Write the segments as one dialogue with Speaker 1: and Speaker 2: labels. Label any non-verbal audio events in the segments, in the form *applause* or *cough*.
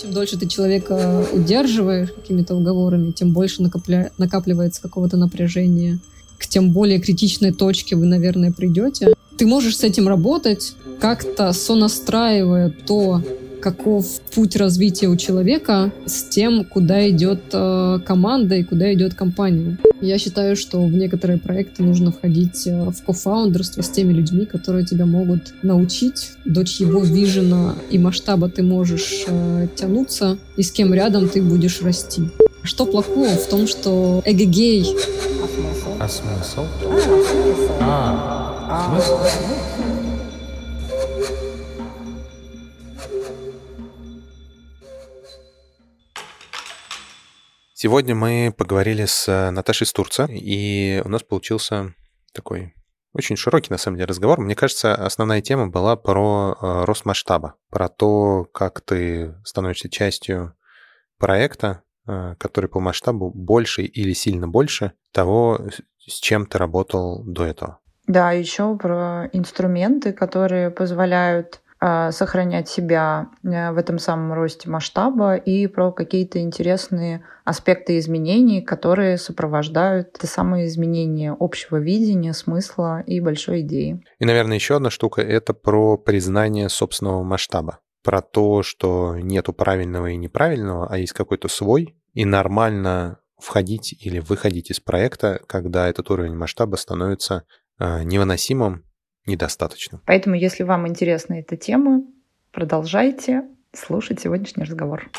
Speaker 1: Чем дольше ты человека удерживаешь какими-то уговорами, тем больше накопля... накапливается какого-то напряжения. К тем более критичной точке вы, наверное, придете. Ты можешь с этим работать, как-то сонастраивая то, каков путь развития у человека с тем, куда идет э, команда и куда идет компания. Я считаю, что в некоторые проекты нужно входить э, в кофаундерство с теми людьми, которые тебя могут научить, до чьего вижена и масштаба ты можешь э, тянуться, и с кем рядом ты будешь расти. Что плохого в том, что эгегей...
Speaker 2: А смысл? А, смысл? Сегодня мы поговорили с Наташей Стурца, и у нас получился такой очень широкий, на самом деле, разговор. Мне кажется, основная тема была про э, рост масштаба, про то, как ты становишься частью проекта, э, который по масштабу больше или сильно больше того, с чем ты работал до этого.
Speaker 3: Да, еще про инструменты, которые позволяют сохранять себя э, в этом самом росте масштаба и про какие-то интересные аспекты изменений, которые сопровождают это самое изменение общего видения, смысла и большой идеи.
Speaker 2: И, наверное, еще одна штука — это про признание собственного масштаба. Про то, что нету правильного и неправильного, а есть какой-то свой, и нормально входить или выходить из проекта, когда этот уровень масштаба становится э, невыносимым недостаточно.
Speaker 3: Поэтому, если вам интересна эта тема, продолжайте слушать сегодняшний разговор.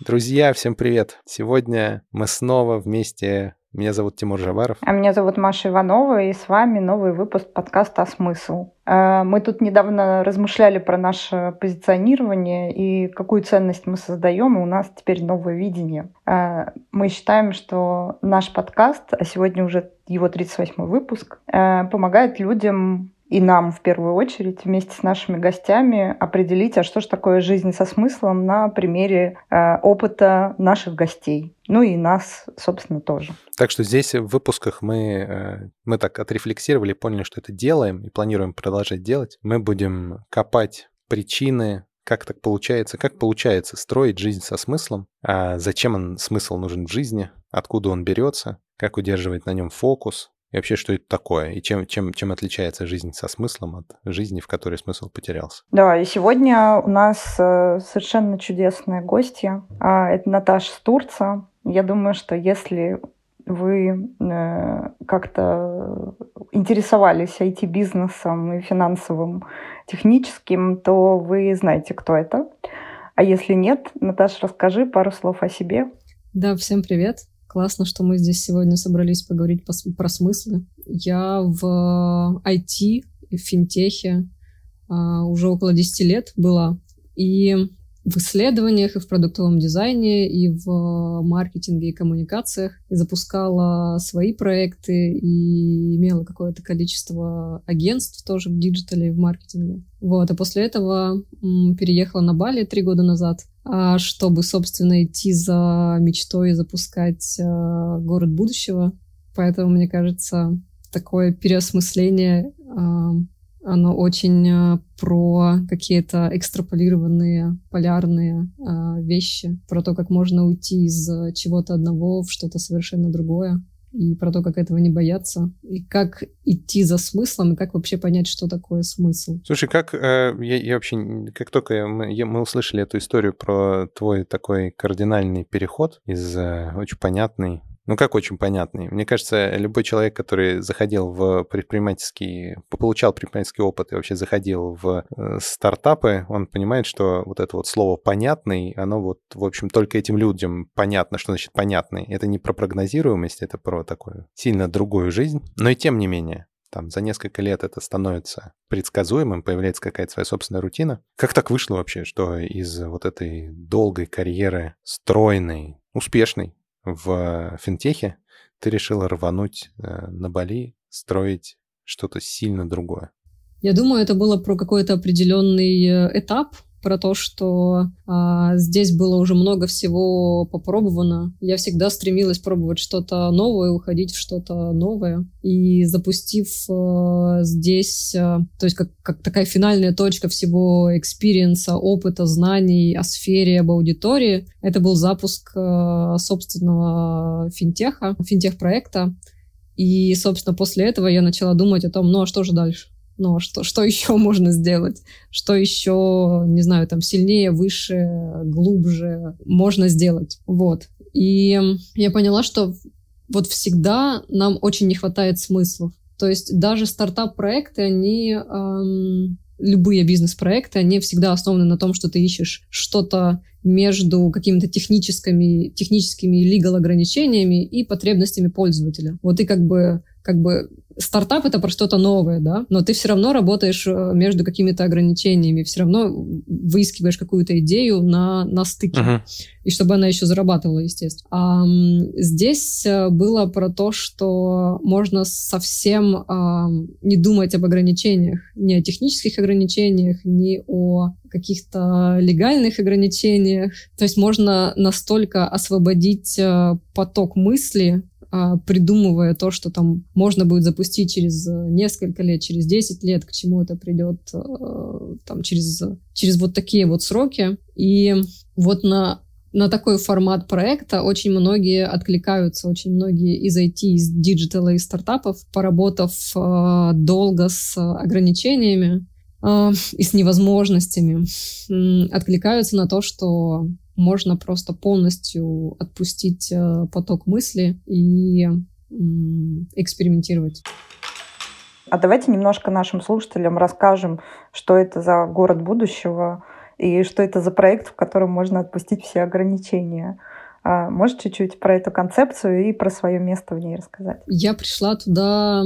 Speaker 2: Друзья, всем привет! Сегодня мы снова вместе меня зовут Тимур Жаваров.
Speaker 3: А меня зовут Маша Иванова, и с вами новый выпуск подкаста «А смысл?». Э, мы тут недавно размышляли про наше позиционирование и какую ценность мы создаем, и у нас теперь новое видение. Э, мы считаем, что наш подкаст, а сегодня уже его 38 выпуск, э, помогает людям и нам в первую очередь вместе с нашими гостями определить, а что же такое жизнь со смыслом на примере э, опыта наших гостей. Ну и нас, собственно, тоже.
Speaker 2: Так что здесь в выпусках мы, э, мы так отрефлексировали, поняли, что это делаем и планируем продолжать делать. Мы будем копать причины, как так получается, как получается строить жизнь со смыслом, а зачем он, смысл нужен в жизни, откуда он берется, как удерживать на нем фокус, и вообще, что это такое? И чем, чем, чем отличается жизнь со смыслом от жизни, в которой смысл потерялся?
Speaker 3: Да, и сегодня у нас э, совершенно чудесные гости. А, это Наташа Стурца. Я думаю, что если вы э, как-то интересовались IT-бизнесом и финансовым, техническим, то вы знаете, кто это. А если нет, Наташа, расскажи пару слов о себе.
Speaker 1: Да, всем привет. Классно, что мы здесь сегодня собрались поговорить про смыслы. Я в IT, в финтехе а, уже около 10 лет была. И в исследованиях, и в продуктовом дизайне, и в маркетинге и коммуникациях. И запускала свои проекты и имела какое-то количество агентств тоже в диджитале и в маркетинге. Вот, а после этого м, переехала на Бали три года назад, чтобы, собственно, идти за мечтой и запускать а, город будущего. Поэтому, мне кажется, такое переосмысление а, оно очень про какие-то экстраполированные полярные вещи, про то, как можно уйти из чего-то одного в что-то совершенно другое, и про то, как этого не бояться, и как идти за смыслом, и как вообще понять, что такое смысл.
Speaker 2: Слушай, как э, я, я вообще, как только мы, я, мы услышали эту историю про твой такой кардинальный переход из э, очень понятной ну, как очень понятный. Мне кажется, любой человек, который заходил в предпринимательский, получал предпринимательский опыт и вообще заходил в э, стартапы, он понимает, что вот это вот слово «понятный», оно вот, в общем, только этим людям понятно, что значит «понятный». Это не про прогнозируемость, это про такую сильно другую жизнь. Но и тем не менее, там за несколько лет это становится предсказуемым, появляется какая-то своя собственная рутина. Как так вышло вообще, что из вот этой долгой карьеры, стройной, успешной, в финтехе, ты решила рвануть э, на Бали, строить что-то сильно другое?
Speaker 1: Я думаю, это было про какой-то определенный э, этап, про то, что а, здесь было уже много всего попробовано. Я всегда стремилась пробовать что-то новое, уходить в что-то новое. И запустив а, здесь, а, то есть как, как такая финальная точка всего экспириенса, опыта, знаний о сфере, об аудитории, это был запуск а, собственного финтеха, финтех-проекта. И, собственно, после этого я начала думать о том, ну а что же дальше? Ну, а что, что *laughs* еще можно сделать? Что еще, не знаю, там, сильнее, выше, глубже можно сделать? Вот. И я поняла, что вот всегда нам очень не хватает смыслов. То есть даже стартап-проекты, они эм, любые бизнес-проекты, они всегда основаны на том, что ты ищешь что-то между какими-то техническими, техническими legal ограничениями и потребностями пользователя. Вот ты как бы, как бы стартап это про что-то новое, да, но ты все равно работаешь э, между какими-то ограничениями, все равно выискиваешь какую-то идею на, на стыке, uh-huh. и чтобы она еще зарабатывала, естественно. А, здесь э, было про то, что можно совсем а, не думать об ограничениях, не о технических ограничениях, не о каких-то легальных ограничениях. То есть можно настолько освободить э, поток мысли, придумывая то, что там можно будет запустить через э, несколько лет, через 10 лет, к чему это придет э, там, через, через вот такие вот сроки. И вот на на такой формат проекта очень многие откликаются, очень многие из IT, из диджитала и стартапов, поработав э, долго с ограничениями и с невозможностями, откликаются на то, что можно просто полностью отпустить э, поток мысли и экспериментировать.
Speaker 3: А давайте немножко нашим слушателям расскажем, что это за город будущего и что это за проект, в котором можно отпустить все ограничения. А, можешь чуть-чуть про эту концепцию и про свое место в ней рассказать?
Speaker 1: Я пришла туда,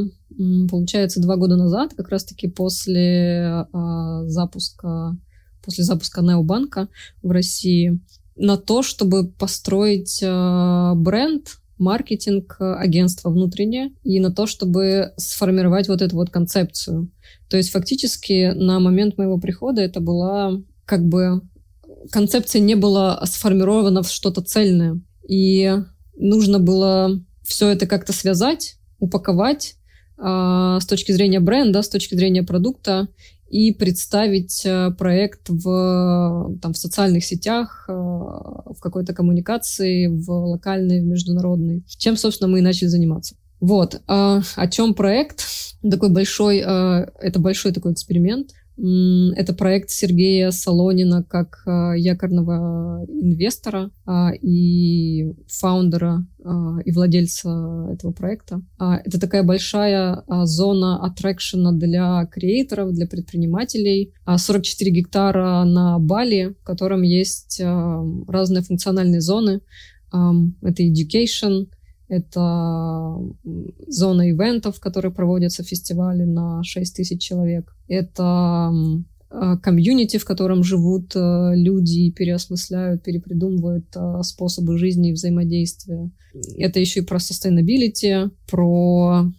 Speaker 1: получается, два года назад, как раз-таки после а, запуска после запуска Необанка в России на то, чтобы построить э, бренд, маркетинг э, агентства внутреннее и на то, чтобы сформировать вот эту вот концепцию. То есть фактически на момент моего прихода это была как бы концепция не была сформирована в что-то цельное. И нужно было все это как-то связать, упаковать э, с точки зрения бренда, с точки зрения продукта и представить э, проект в, там, в социальных сетях, э, в какой-то коммуникации, в локальной, в международной. Чем, собственно, мы и начали заниматься. Вот. А, о чем проект? Такой большой, э, это большой такой эксперимент. Это проект Сергея Солонина как а, якорного инвестора а, и фаундера а, и владельца этого проекта. Это такая большая зона аттракшена для креаторов, для предпринимателей. 44 гектара на Бали, в котором есть разные функциональные зоны. Это education, это зона ивентов, которые проводятся в фестивале на 6 тысяч человек. Это а, комьюнити, в котором живут э, люди и переосмысляют, перепридумывают э, способы жизни и взаимодействия. Это еще и про sustainability, про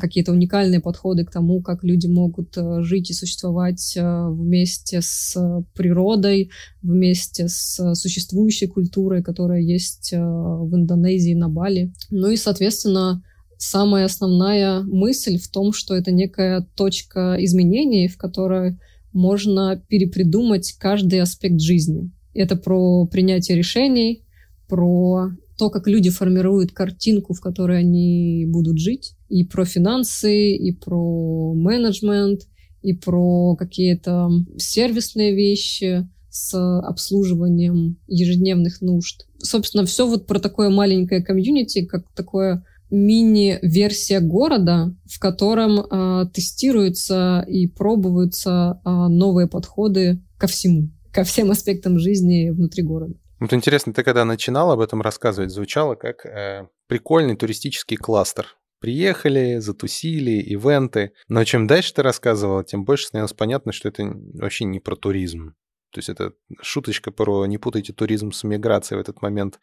Speaker 1: какие-то уникальные подходы к тому, как люди могут э, жить и существовать вместе с природой, вместе с существующей культурой, которая есть в Индонезии, на Бали. Ну и, соответственно, самая основная мысль в том, что это некая точка изменений, в которой можно перепридумать каждый аспект жизни. Это про принятие решений, про то, как люди формируют картинку, в которой они будут жить, и про финансы, и про менеджмент, и про какие-то сервисные вещи с обслуживанием ежедневных нужд. Собственно, все вот про такое маленькое комьюнити, как такое мини-версия города, в котором э, тестируются и пробуются э, новые подходы ко всему, ко всем аспектам жизни внутри города.
Speaker 2: Вот интересно, ты когда начинал об этом рассказывать, звучало как э, прикольный туристический кластер. Приехали, затусили, ивенты. Но чем дальше ты рассказывал, тем больше становилось понятно, что это вообще не про туризм. То есть это шуточка про не путайте туризм с миграцией в этот момент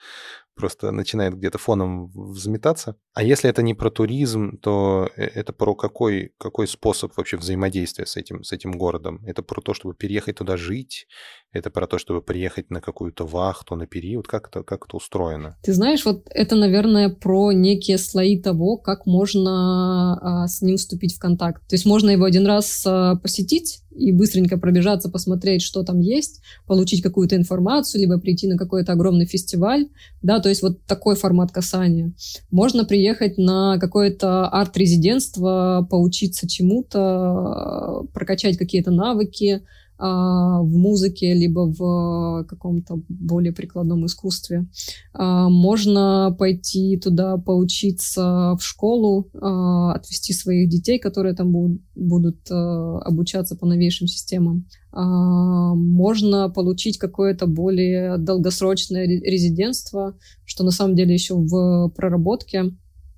Speaker 2: просто начинает где-то фоном взметаться. А если это не про туризм, то э, это про какой, какой способ вообще взаимодействия с этим, с этим городом? Это про то, чтобы переехать туда жить? Это про то, чтобы приехать на какую-то вахту, на период? Как это, как это устроено?
Speaker 1: Ты знаешь, вот это, наверное, про некие слои того, как можно а, с ним вступить в контакт. То есть можно его один раз а, посетить, и быстренько пробежаться, посмотреть, что там есть, получить какую-то информацию, либо прийти на какой-то огромный фестиваль, да, то есть вот такой формат касания. Можно приехать на какое-то арт-резидентство, поучиться чему-то, прокачать какие-то навыки, в музыке, либо в каком-то более прикладном искусстве. А, можно пойти туда поучиться в школу, а, отвести своих детей, которые там будут обучаться по новейшим системам. Можно получить какое-то более долгосрочное резидентство, что на самом деле еще в проработке.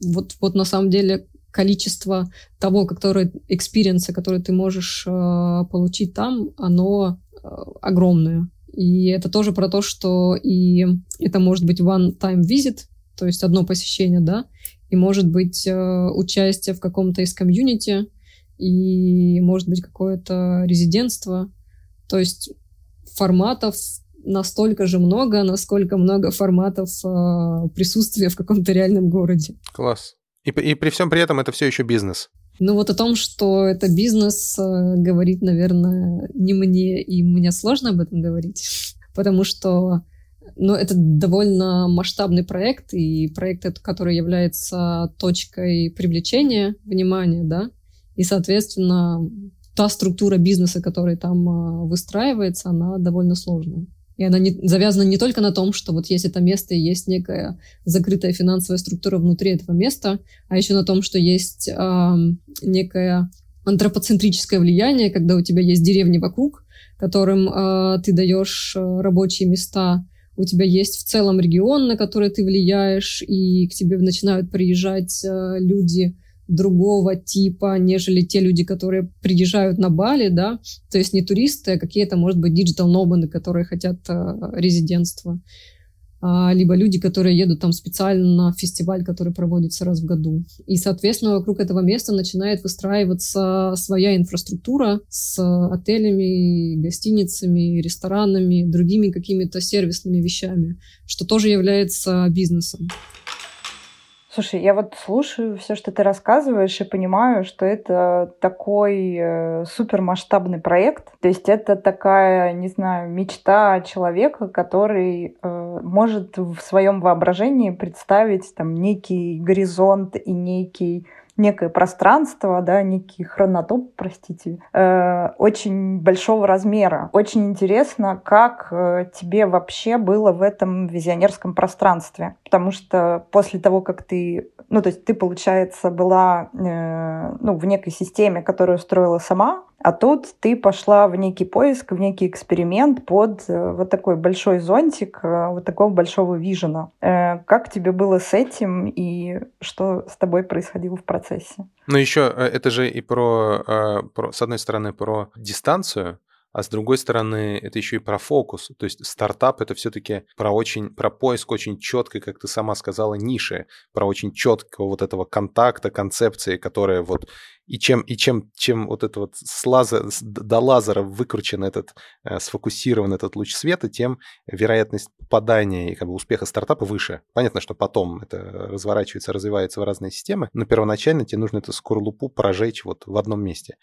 Speaker 1: Вот, вот на самом деле количество того, который, экспириенса, который ты можешь э, получить там, оно э, огромное. И это тоже про то, что и это может быть one-time visit, то есть одно посещение, да, и может быть э, участие в каком-то из комьюнити, и может быть какое-то резидентство. То есть форматов настолько же много, насколько много форматов э, присутствия в каком-то реальном городе.
Speaker 2: Класс. И, и при всем при этом это все еще бизнес.
Speaker 1: Ну вот о том, что это бизнес, э, говорит, наверное, не мне, и мне сложно об этом говорить, *laughs* потому что ну, это довольно масштабный проект, и проект, который является точкой привлечения внимания, да, и, соответственно, та структура бизнеса, которая там э, выстраивается, она довольно сложная. И она не, завязана не только на том, что вот есть это место и есть некая закрытая финансовая структура внутри этого места, а еще на том, что есть э, некое антропоцентрическое влияние, когда у тебя есть деревни вокруг, которым э, ты даешь э, рабочие места, у тебя есть в целом регион, на который ты влияешь, и к тебе начинают приезжать э, люди другого типа, нежели те люди, которые приезжают на Бали, да, то есть не туристы, а какие-то, может быть, digital номады, которые хотят э, резидентства, а, либо люди, которые едут там специально на фестиваль, который проводится раз в году. И, соответственно, вокруг этого места начинает выстраиваться своя инфраструктура с отелями, гостиницами, ресторанами, другими какими-то сервисными вещами, что тоже является бизнесом.
Speaker 3: Слушай, я вот слушаю все, что ты рассказываешь, и понимаю, что это такой э, супермасштабный проект. То есть это такая, не знаю, мечта человека, который э, может в своем воображении представить там некий горизонт и некий некое пространство, да, некий хронотоп, простите, э, очень большого размера. Очень интересно, как э, тебе вообще было в этом визионерском пространстве. Потому что после того, как ты, ну, то есть ты, получается, была э, ну, в некой системе, которую строила сама, а тут ты пошла в некий поиск, в некий эксперимент под э, вот такой большой зонтик, э, вот такого большого вижена. Э, как тебе было с этим и что с тобой происходило в процессе?
Speaker 2: Ну еще это же и про, про, с одной стороны, про дистанцию, а с другой стороны, это еще и про фокус. То есть стартап это все-таки про очень, про поиск очень четкой, как ты сама сказала, ниши, про очень четкого вот этого контакта, концепции, которая вот и чем, и чем, чем вот это вот с лазер, до лазера выкручен этот, э, сфокусирован этот луч света, тем вероятность попадания и как бы успеха стартапа выше. Понятно, что потом это разворачивается, развивается в разные системы, но первоначально тебе нужно эту скорлупу прожечь вот в одном месте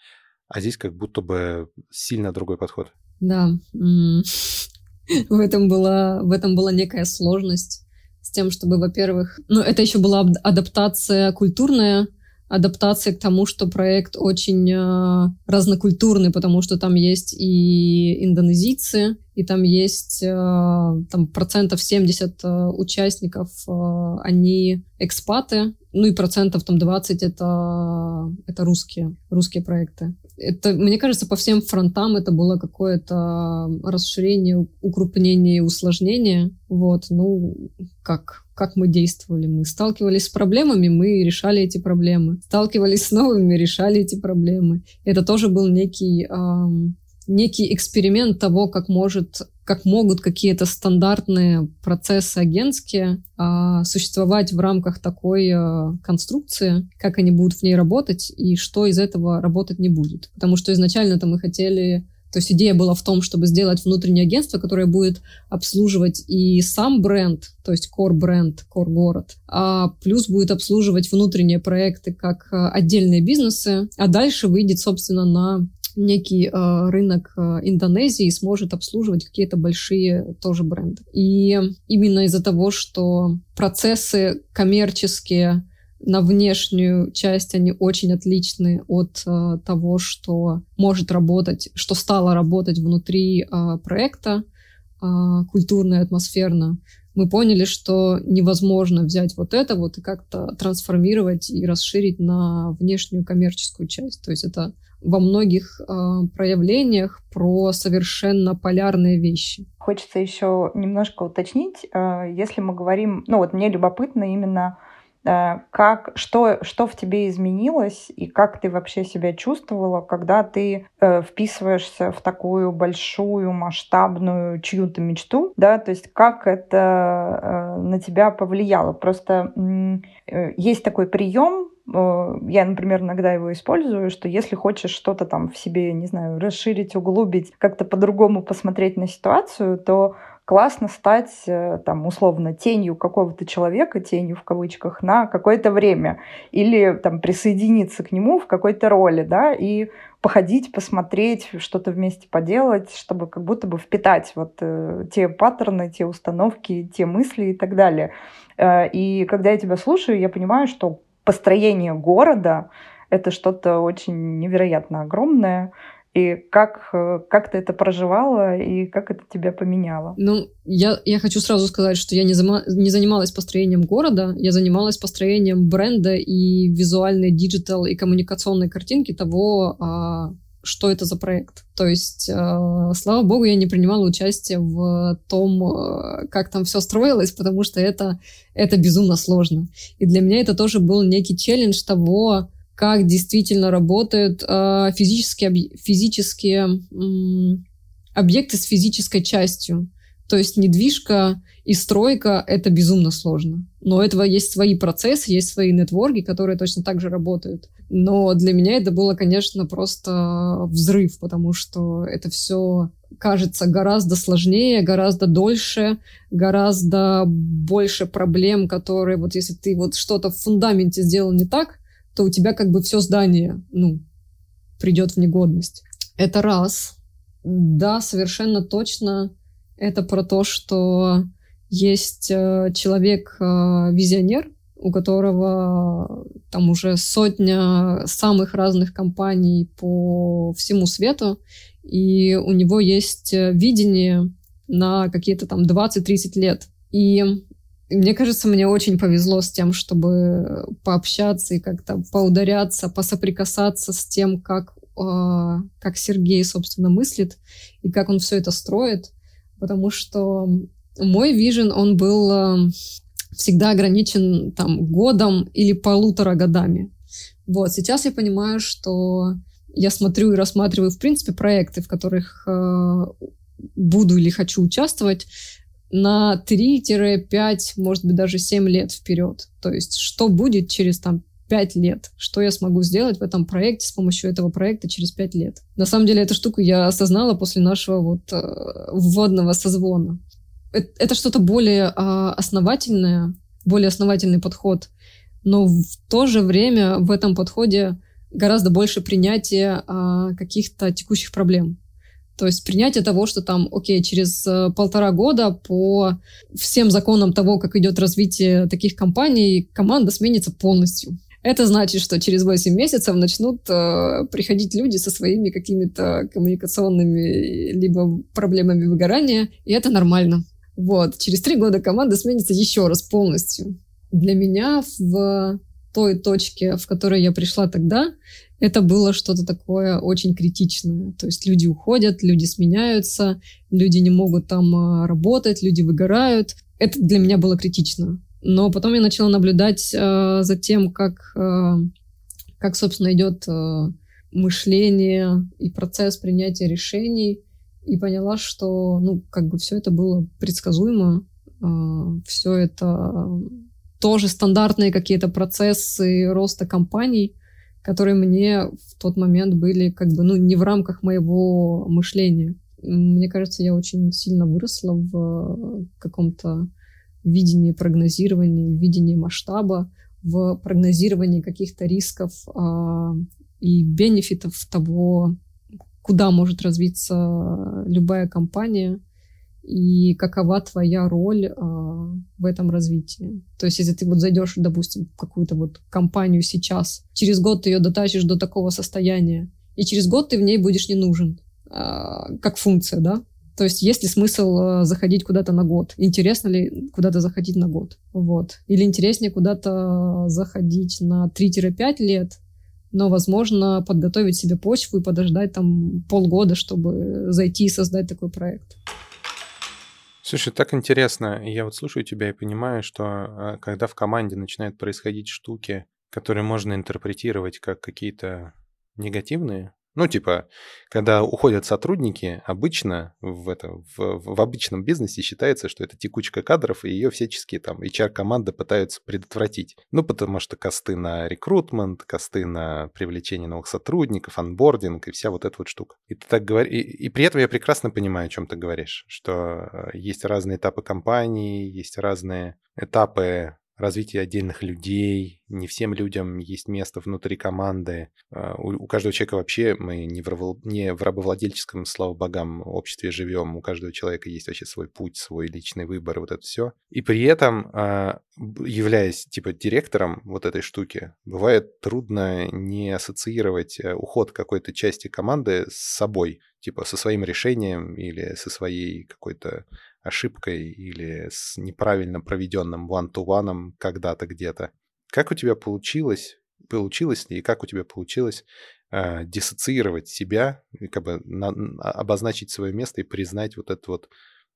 Speaker 2: а здесь как будто бы сильно другой подход.
Speaker 1: Да, *laughs* в этом была, в этом была некая сложность с тем, чтобы, во-первых, ну, это еще была адаптация культурная, адаптация к тому, что проект очень э, разнокультурный, потому что там есть и индонезийцы, и там есть э, там процентов 70 э, участников, э, они экспаты, ну и процентов там 20 это, это русские, русские проекты. Это, мне кажется, по всем фронтам это было какое-то расширение, укрупнение, усложнение. Вот, ну, как, как мы действовали? Мы сталкивались с проблемами, мы решали эти проблемы. Сталкивались с новыми, решали эти проблемы. Это тоже был некий, эм, некий эксперимент того, как может как могут какие-то стандартные процессы агентские а, существовать в рамках такой а, конструкции, как они будут в ней работать и что из этого работать не будет. Потому что изначально-то мы хотели то есть идея была в том, чтобы сделать внутреннее агентство, которое будет обслуживать и сам бренд, то есть core бренд, core город, а плюс будет обслуживать внутренние проекты как а, отдельные бизнесы, а дальше выйдет, собственно, на некий э, рынок э, Индонезии и сможет обслуживать какие-то большие тоже бренды. И именно из-за того, что процессы коммерческие на внешнюю часть они очень отличны от э, того, что может работать, что стало работать внутри э, проекта э, культурно и атмосферно. Мы поняли, что невозможно взять вот это вот и как-то трансформировать и расширить на внешнюю коммерческую часть. То есть это во многих э, проявлениях про совершенно полярные вещи.
Speaker 3: Хочется еще немножко уточнить, э, если мы говорим, ну вот мне любопытно именно э, как, что, что в тебе изменилось и как ты вообще себя чувствовала, когда ты э, вписываешься в такую большую масштабную чью-то мечту, да, то есть как это э, на тебя повлияло. Просто э, есть такой прием я, например, иногда его использую, что если хочешь что-то там в себе, не знаю, расширить, углубить, как-то по-другому посмотреть на ситуацию, то классно стать э, там условно тенью какого-то человека, тенью в кавычках, на какое-то время. Или там присоединиться к нему в какой-то роли, да, и походить, посмотреть, что-то вместе поделать, чтобы как будто бы впитать вот э, те паттерны, те установки, те мысли и так далее. Э, и когда я тебя слушаю, я понимаю, что построение города — это что-то очень невероятно огромное. И как, э, как ты это проживала и как это тебя поменяло?
Speaker 1: Ну, я, я хочу сразу сказать, что я не, зама, не занималась построением города, я занималась построением бренда и визуальной, digital и коммуникационной картинки того, а, что это за проект. То есть, э, слава богу, я не принимала участие в том, э, как там все строилось, потому что это, это безумно сложно. И для меня это тоже был некий челлендж того, как действительно работают э, физические, физические э, объекты с физической частью. То есть недвижка и стройка — это безумно сложно. Но у этого есть свои процессы, есть свои нетворки, которые точно так же работают. Но для меня это было, конечно, просто взрыв, потому что это все кажется гораздо сложнее, гораздо дольше, гораздо больше проблем, которые вот если ты вот что-то в фундаменте сделал не так, то у тебя как бы все здание, ну, придет в негодность. Это раз. Да, совершенно точно. Это про то, что есть э, человек-визионер, э, у которого там уже сотня самых разных компаний по всему свету, и у него есть э, видение на какие-то там 20-30 лет. И мне кажется, мне очень повезло с тем, чтобы пообщаться и как-то поударяться, посоприкасаться с тем, как, э, как Сергей, собственно, мыслит и как он все это строит. Потому что мой вижен, он был э, всегда ограничен там годом или полутора годами. Вот, сейчас я понимаю, что я смотрю и рассматриваю, в принципе, проекты, в которых э, буду или хочу участвовать на 3-5, может быть, даже 7 лет вперед. То есть, что будет через там 5 лет, что я смогу сделать в этом проекте с помощью этого проекта через 5 лет. На самом деле, эту штуку я осознала после нашего вот э, вводного созвона это что-то более а, основательное, более основательный подход, но в то же время в этом подходе гораздо больше принятия а, каких-то текущих проблем. То есть принятие того, что там, окей, через э, полтора года по всем законам того, как идет развитие таких компаний, команда сменится полностью. Это значит, что через 8 месяцев начнут э, приходить люди со своими какими-то коммуникационными либо проблемами выгорания, и это нормально. Вот. Через три года команда сменится еще раз полностью. Для меня в той точке, в которой я пришла тогда, это было что-то такое очень критичное. То есть люди уходят, люди сменяются, люди не могут там а, работать, люди выгорают. Это для меня было критично. Но потом я начала наблюдать э, за тем, как, э, как собственно, идет э, мышление и процесс принятия решений. И поняла, что, ну, как бы все это было предсказуемо, а, все это тоже стандартные какие-то процессы роста компаний, которые мне в тот момент были как бы, ну, не в рамках моего мышления. Мне кажется, я очень сильно выросла в каком-то видении прогнозирования, видении масштаба, в прогнозировании каких-то рисков э, и бенефитов того, куда может развиться любая компания и какова твоя роль э, в этом развитии. То есть, если ты вот зайдешь, допустим, в какую-то вот компанию сейчас, через год ты ее дотащишь до такого состояния, и через год ты в ней будешь не нужен, э, как функция, да? То есть есть ли смысл э, заходить куда-то на год? Интересно ли куда-то заходить на год? Вот. Или интереснее куда-то заходить на 3-5 лет, но, возможно, подготовить себе почву и подождать там полгода, чтобы зайти и создать такой проект.
Speaker 2: Слушай, так интересно. Я вот слушаю тебя и понимаю, что а, когда в команде начинают происходить штуки, которые можно интерпретировать как какие-то негативные, ну, типа, когда уходят сотрудники, обычно в, это, в, в обычном бизнесе считается, что это текучка кадров, и ее всячески там HR-команда пытаются предотвратить. Ну, потому что косты на рекрутмент, косты на привлечение новых сотрудников, анбординг и вся вот эта вот штука. И ты так говоришь, и, и при этом я прекрасно понимаю, о чем ты говоришь, что э, есть разные этапы компании, есть разные этапы развитие отдельных людей, не всем людям есть место внутри команды. А, у, каждого человека вообще мы не в, не в рабовладельческом, слава богам, обществе живем. У каждого человека есть вообще свой путь, свой личный выбор, вот это все. И при этом, а, являясь типа директором вот этой штуки, бывает трудно не ассоциировать э, уход какой-то части команды с собой, типа со своим решением или со своей какой-то ошибкой или с неправильно проведенным one-to-one когда-то где-то. Как у тебя получилось, получилось ли и как у тебя получилось э, диссоциировать себя, как бы на, обозначить свое место и признать вот эту вот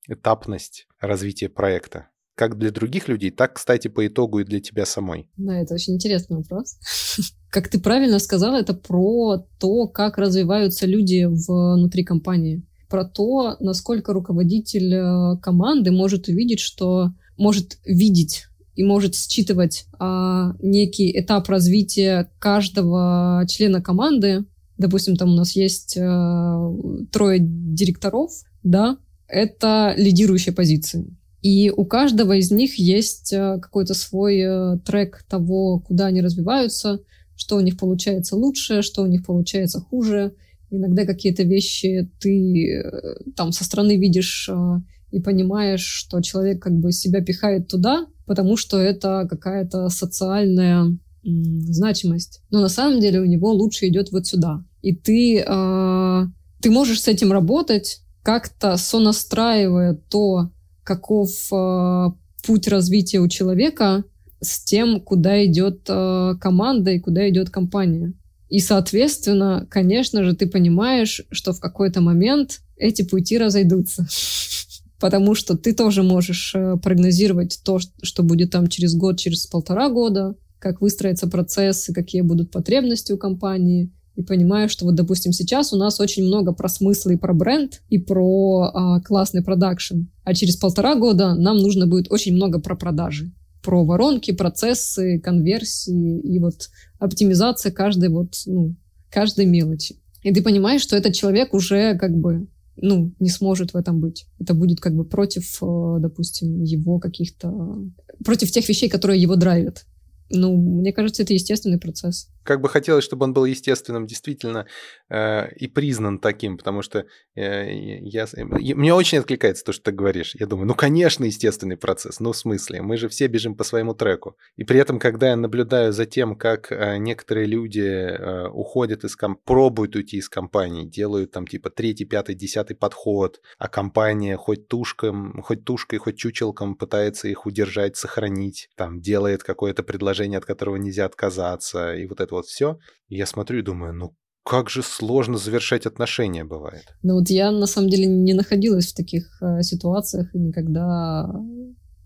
Speaker 2: этапность развития проекта? Как для других людей, так, кстати, по итогу и для тебя самой.
Speaker 1: Да, это очень интересный вопрос. *laughs* Как ты правильно сказала, это про то, как развиваются люди внутри компании про то, насколько руководитель э, команды может увидеть, что может видеть и может считывать а, некий этап развития каждого члена команды. Допустим, там у нас есть а, трое директоров, да, это лидирующие позиции. И у каждого из них есть а, какой-то свой трек того, куда они развиваются, что у них получается лучше, что у них получается хуже, Иногда какие-то вещи ты э, там со стороны видишь э, и понимаешь, что человек как бы себя пихает туда, потому что это какая-то социальная значимость. Но на самом деле у него лучше идет вот сюда. И ты, э, ты можешь с этим работать, как-то сонастраивая то, каков э, путь развития у человека с тем, куда идет э, команда и куда идет компания. И, соответственно, конечно же, ты понимаешь, что в какой-то момент эти пути разойдутся. *laughs* Потому что ты тоже можешь э, прогнозировать то, что будет там через год, через полтора года, как выстроятся процессы, какие будут потребности у компании. И понимаешь, что вот, допустим, сейчас у нас очень много про смысл и про бренд, и про а, классный продакшн. А через полтора года нам нужно будет очень много про продажи про воронки, процессы, конверсии и вот оптимизация каждой вот, ну, каждой мелочи. И ты понимаешь, что этот человек уже как бы ну, не сможет в этом быть. Это будет как бы против, э, допустим, его каких-то... Против тех вещей, которые его драйвят. Ну, мне кажется, это естественный процесс.
Speaker 2: Как бы хотелось, чтобы он был естественным, действительно, э, и признан таким, потому что э, я, мне очень откликается то, что ты говоришь. Я думаю, ну, конечно, естественный процесс. Ну, в смысле, мы же все бежим по своему треку. И при этом, когда я наблюдаю за тем, как э, некоторые люди э, уходят из компании, пробуют уйти из компании, делают там типа третий, пятый, десятый подход, а компания хоть тушком, хоть тушкой, хоть чучелком пытается их удержать, сохранить, там делает какое-то предложение, от которого нельзя отказаться, и вот это вот все. И я смотрю и думаю, ну как же сложно завершать отношения бывает.
Speaker 1: Ну вот я на самом деле не находилась в таких э, ситуациях и никогда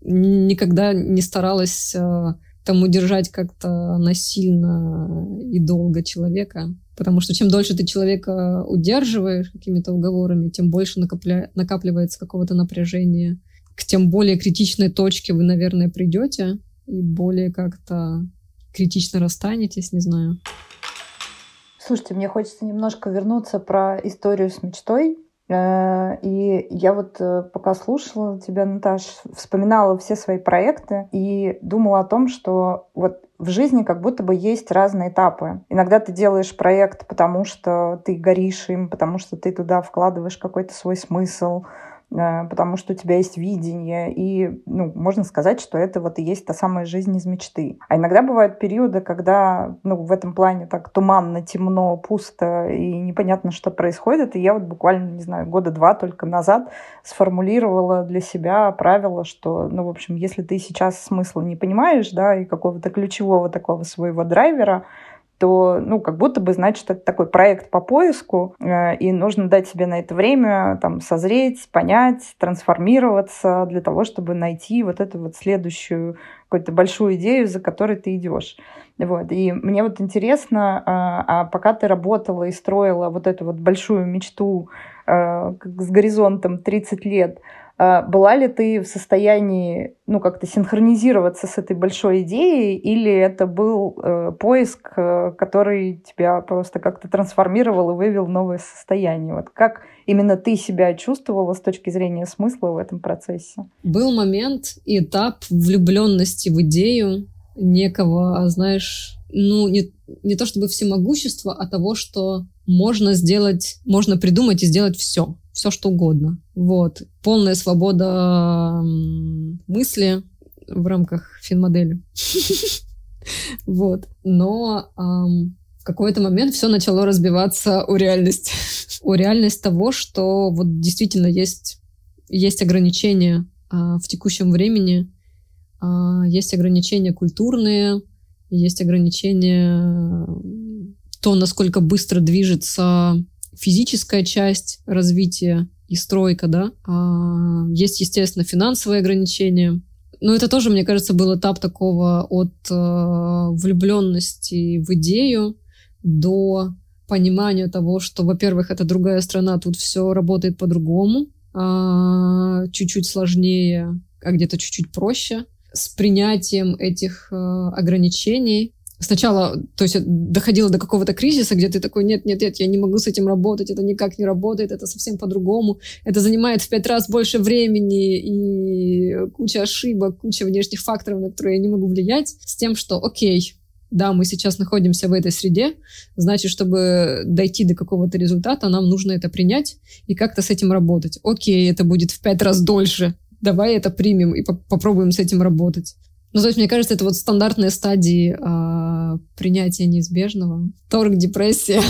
Speaker 1: никогда не старалась э, там удержать как-то насильно и долго человека, Потому что чем дольше ты человека удерживаешь какими-то уговорами, тем больше накопля... накапливается какого-то напряжения. К тем более критичной точке вы, наверное, придете и более как-то критично расстанетесь, не знаю.
Speaker 3: Слушайте, мне хочется немножко вернуться про историю с мечтой. Э, и я вот э, пока слушала тебя, Наташ, вспоминала все свои проекты и думала о том, что вот в жизни как будто бы есть разные этапы. Иногда ты делаешь проект, потому что ты горишь им, потому что ты туда вкладываешь какой-то свой смысл, потому что у тебя есть видение, и ну, можно сказать, что это вот и есть та самая жизнь из мечты. А иногда бывают периоды, когда ну, в этом плане так туманно, темно, пусто и непонятно, что происходит. И я вот буквально, не знаю, года два только назад сформулировала для себя правило, что, ну, в общем, если ты сейчас смысла не понимаешь, да, и какого-то ключевого такого своего драйвера, то, ну, как будто бы, значит, это такой проект по поиску, э, и нужно дать себе на это время, там, созреть, понять, трансформироваться для того, чтобы найти вот эту вот следующую какую-то большую идею, за которой ты идешь. Вот. И мне вот интересно, а, а пока ты работала и строила вот эту вот большую мечту э, с горизонтом 30 лет, была ли ты в состоянии, ну, как-то синхронизироваться с этой большой идеей, или это был э, поиск, э, который тебя просто как-то трансформировал и вывел в новое состояние? Вот как именно ты себя чувствовала с точки зрения смысла в этом процессе?
Speaker 1: Был момент этап влюбленности в идею некого, знаешь, ну, не, не то чтобы всемогущества, а того, что можно сделать, можно придумать и сделать все все что угодно. Вот. Полная свобода мысли в рамках финмодели. *laughs* Вот. Но в какой-то момент все начало разбиваться у реальности. у *laughs* реальности того, что вот действительно есть, есть ограничения а, в текущем времени, а, есть ограничения культурные, есть ограничения то, насколько быстро движется физическая часть развития и стройка, да. А, есть, естественно, финансовые ограничения. Но это тоже, мне кажется, был этап такого от э, влюбленности в идею до понимания того, что, во-первых, это другая страна, тут все работает по-другому, а, чуть-чуть сложнее, а где-то чуть-чуть проще, с принятием этих э, ограничений, сначала, то есть доходило до какого-то кризиса, где ты такой, нет, нет, нет, я не могу с этим работать, это никак не работает, это совсем по-другому, это занимает в пять раз больше времени и куча ошибок, куча внешних факторов, на которые я не могу влиять, с тем, что, окей, да, мы сейчас находимся в этой среде, значит, чтобы дойти до какого-то результата, нам нужно это принять и как-то с этим работать. Окей, это будет в пять раз дольше, давай это примем и по попробуем с этим работать. Ну, то есть, мне кажется, это вот стандартные стадии э, принятия неизбежного. Торг, депрессия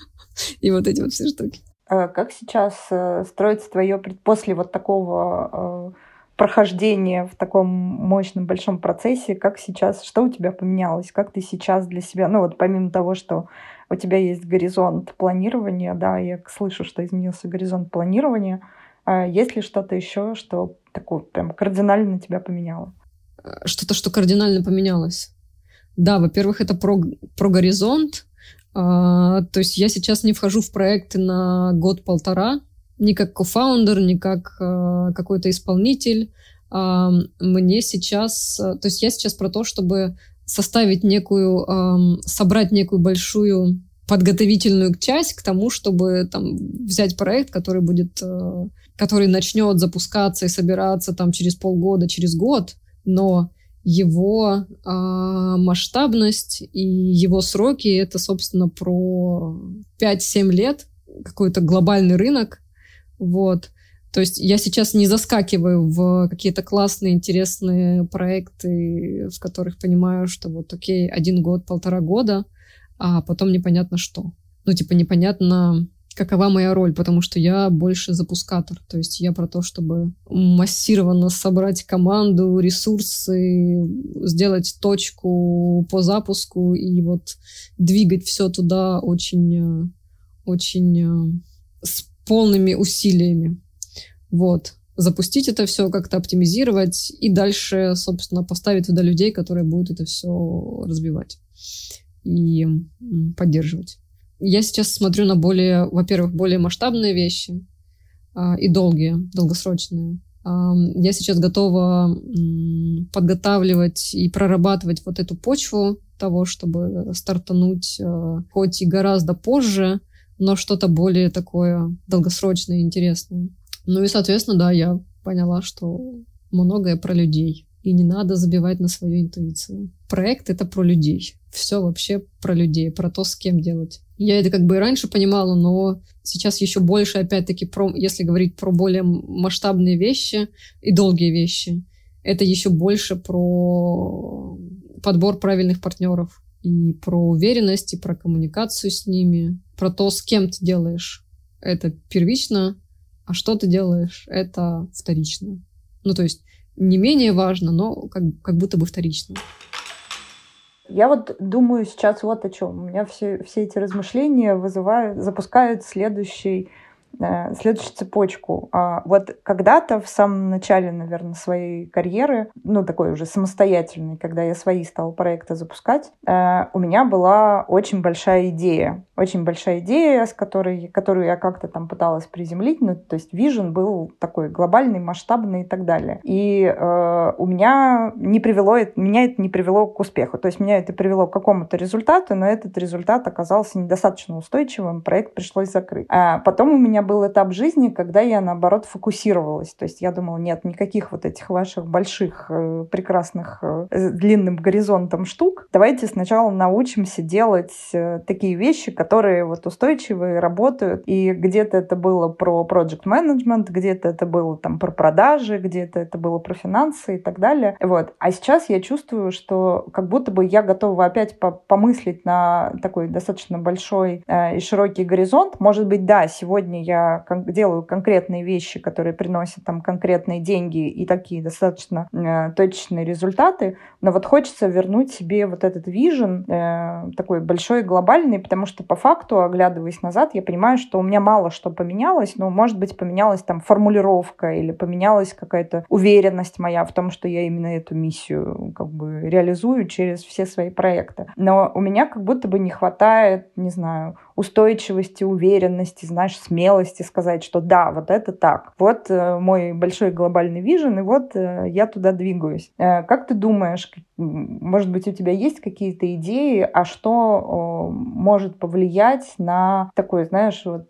Speaker 1: *laughs* и вот эти вот все штуки.
Speaker 3: А как сейчас э, строится твое после вот такого э, прохождения в таком мощном большом процессе, как сейчас, что у тебя поменялось, как ты сейчас для себя, ну вот помимо того, что у тебя есть горизонт планирования, да, я слышу, что изменился горизонт планирования, э, есть ли что-то еще, что такое прям кардинально тебя поменяло?
Speaker 1: Что-то, что кардинально поменялось. Да, во-первых, это про, про горизонт. А, то есть я сейчас не вхожу в проекты на год-полтора, ни как кофаундер, ни как а, какой-то исполнитель. А, мне сейчас... То есть я сейчас про то, чтобы составить некую... А, собрать некую большую подготовительную часть к тому, чтобы там взять проект, который будет, а, который начнет запускаться и собираться там через полгода, через год, но его э, масштабность и его сроки это, собственно, про 5-7 лет, какой-то глобальный рынок. Вот. То есть я сейчас не заскакиваю в какие-то классные, интересные проекты, в которых понимаю, что вот окей, один год, полтора года, а потом непонятно что. Ну, типа, непонятно, какова моя роль, потому что я больше запускатор. То есть я про то, чтобы массированно собрать команду, ресурсы, сделать точку по запуску и вот двигать все туда очень, очень с полными усилиями. Вот. Запустить это все, как-то оптимизировать и дальше, собственно, поставить туда людей, которые будут это все разбивать и поддерживать. Я сейчас смотрю на более, во-первых, более масштабные вещи а, и долгие, долгосрочные. Я сейчас готова подготавливать и прорабатывать вот эту почву того, чтобы стартануть а, хоть и гораздо позже, но что-то более такое долгосрочное и интересное. Ну и, соответственно, да, я поняла, что многое про людей. И не надо забивать на свою интуицию. Проект — это про людей. Все вообще про людей, про то, с кем делать. Я это как бы и раньше понимала, но сейчас еще больше, опять-таки, про, если говорить про более масштабные вещи и долгие вещи, это еще больше про подбор правильных партнеров и про уверенность, и про коммуникацию с ними, про то, с кем ты делаешь. Это первично, а что ты делаешь, это вторично. Ну, то есть не менее важно, но как, как будто бы вторично.
Speaker 3: Я вот думаю сейчас вот о чем. У меня все, все эти размышления вызывают, запускают следующий следующую цепочку. А вот когда-то в самом начале, наверное, своей карьеры, ну, такой уже самостоятельной, когда я свои стала проекты запускать, э, у меня была очень большая идея. Очень большая идея, с которой, которую я как-то там пыталась приземлить. Ну, то есть вижен был такой глобальный, масштабный и так далее. И э, у меня не привело, меня это не привело к успеху. То есть меня это привело к какому-то результату, но этот результат оказался недостаточно устойчивым, проект пришлось закрыть. А потом у меня меня был этап жизни, когда я, наоборот, фокусировалась. То есть я думала, нет, никаких вот этих ваших больших, э, прекрасных, э, длинным горизонтом штук. Давайте сначала научимся делать э, такие вещи, которые вот устойчивые, работают. И где-то это было про project management, где-то это было там про продажи, где-то это было про финансы и так далее. Вот. А сейчас я чувствую, что как будто бы я готова опять помыслить на такой достаточно большой э, и широкий горизонт. Может быть, да, сегодня я делаю конкретные вещи, которые приносят там конкретные деньги и такие достаточно э, точечные результаты, но вот хочется вернуть себе вот этот вижен э, такой большой глобальный, потому что по факту, оглядываясь назад, я понимаю, что у меня мало что поменялось, но, может быть, поменялась там формулировка или поменялась какая-то уверенность моя в том, что я именно эту миссию как бы реализую через все свои проекты. Но у меня как будто бы не хватает, не знаю, устойчивости, уверенности, знаешь, смелости сказать, что да, вот это так. Вот э, мой большой глобальный вижен, и вот э, я туда двигаюсь. Э, как ты думаешь, может быть, у тебя есть какие-то идеи, а что может повлиять на такой, знаешь, вот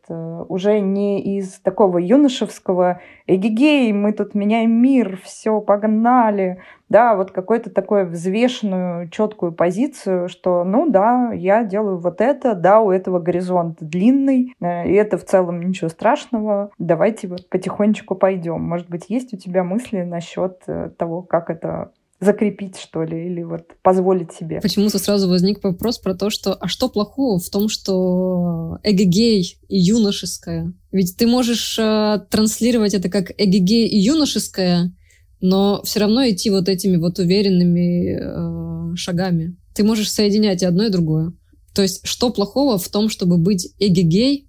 Speaker 3: уже не из такого юношевского «эгегей, мы тут меняем мир, все, погнали», да, вот какую-то такую взвешенную, четкую позицию, что, ну да, я делаю вот это, да, у этого горизонт длинный, э, и это в целом ничего страшного, давайте вот потихонечку пойдем. Может быть, есть у тебя мысли насчет э, того, как это закрепить, что ли, или вот позволить себе.
Speaker 1: Почему-то сразу возник вопрос про то, что а что плохого в том, что эгегей и юношеское? Ведь ты можешь э, транслировать это как эгегей и юношеское, но все равно идти вот этими вот уверенными э, шагами. Ты можешь соединять и одно, и другое. То есть что плохого в том, чтобы быть эгегей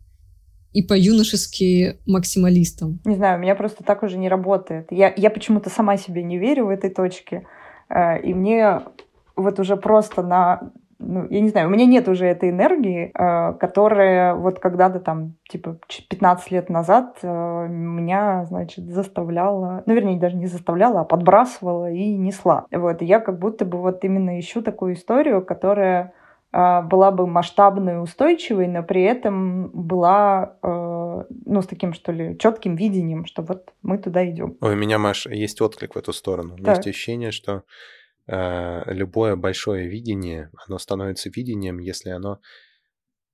Speaker 1: и по-юношески максималистом?
Speaker 3: Не знаю, у меня просто так уже не работает. Я, я почему-то сама себе не верю в этой точке. Э, и мне вот уже просто на ну, я не знаю, у меня нет уже этой энергии, э, которая вот когда-то там, типа, 15 лет назад э, меня, значит, заставляла, ну, вернее, даже не заставляла, а подбрасывала и несла. Вот, и я как будто бы вот именно ищу такую историю, которая э, была бы масштабной устойчивой, но при этом была, ну, с таким, что ли, четким видением, что вот мы туда идем.
Speaker 2: Ой, у меня, Маш, есть отклик в эту сторону. У меня есть ощущение, что Э, любое большое видение, оно становится видением, если оно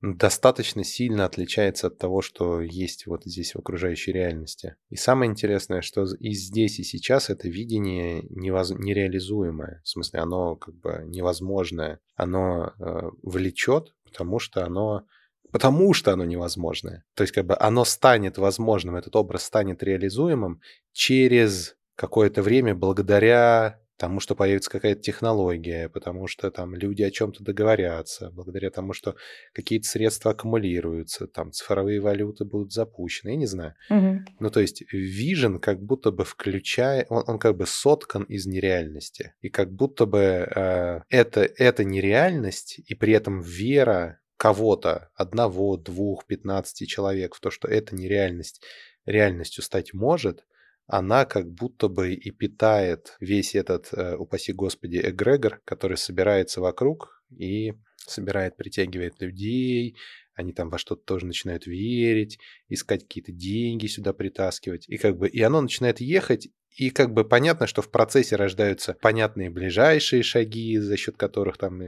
Speaker 2: достаточно сильно отличается от того, что есть вот здесь в окружающей реальности. И самое интересное, что и здесь, и сейчас это видение невоз... нереализуемое. В смысле, оно как бы невозможное. Оно э, влечет, потому что оно потому что оно невозможное. То есть как бы оно станет возможным, этот образ станет реализуемым через какое-то время благодаря потому что появится какая-то технология, потому что там люди о чем-то договорятся, благодаря тому, что какие-то средства аккумулируются, там цифровые валюты будут запущены, я не знаю. Угу. Ну, то есть Vision как будто бы включая, он, он как бы соткан из нереальности, и как будто бы э, это, это нереальность, и при этом вера кого-то, одного, двух, пятнадцати человек, в то, что это нереальность, реальностью стать может, она как будто бы и питает весь этот, э, упаси господи, эгрегор, который собирается вокруг и собирает, притягивает людей, они там во что-то тоже начинают верить, искать какие-то деньги сюда притаскивать. И как бы, и оно начинает ехать, и как бы понятно, что в процессе рождаются понятные ближайшие шаги, за счет которых там,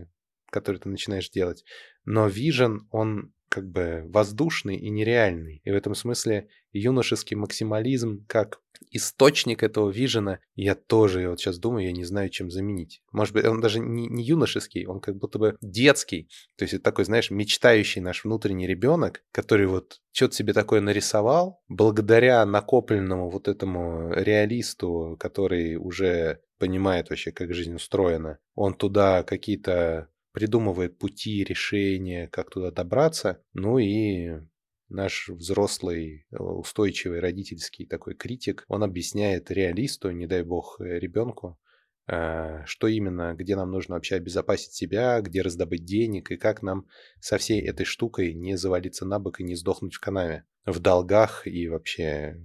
Speaker 2: которые ты начинаешь делать. Но Vision, он как бы воздушный и нереальный. И в этом смысле юношеский максимализм как источник этого вижена, я тоже, вот сейчас думаю, я не знаю, чем заменить. Может быть, он даже не, не юношеский, он как будто бы детский. То есть это такой, знаешь, мечтающий наш внутренний ребенок, который вот что-то себе такое нарисовал, благодаря накопленному вот этому реалисту, который уже понимает вообще, как жизнь устроена, он туда какие-то придумывает пути, решения, как туда добраться. Ну и наш взрослый, э, устойчивый родительский такой критик, он объясняет реалисту, не дай бог э, ребенку, э, что именно, где нам нужно вообще обезопасить себя, где раздобыть денег и как нам со всей этой штукой не завалиться на бок и не сдохнуть в канаве, в долгах и вообще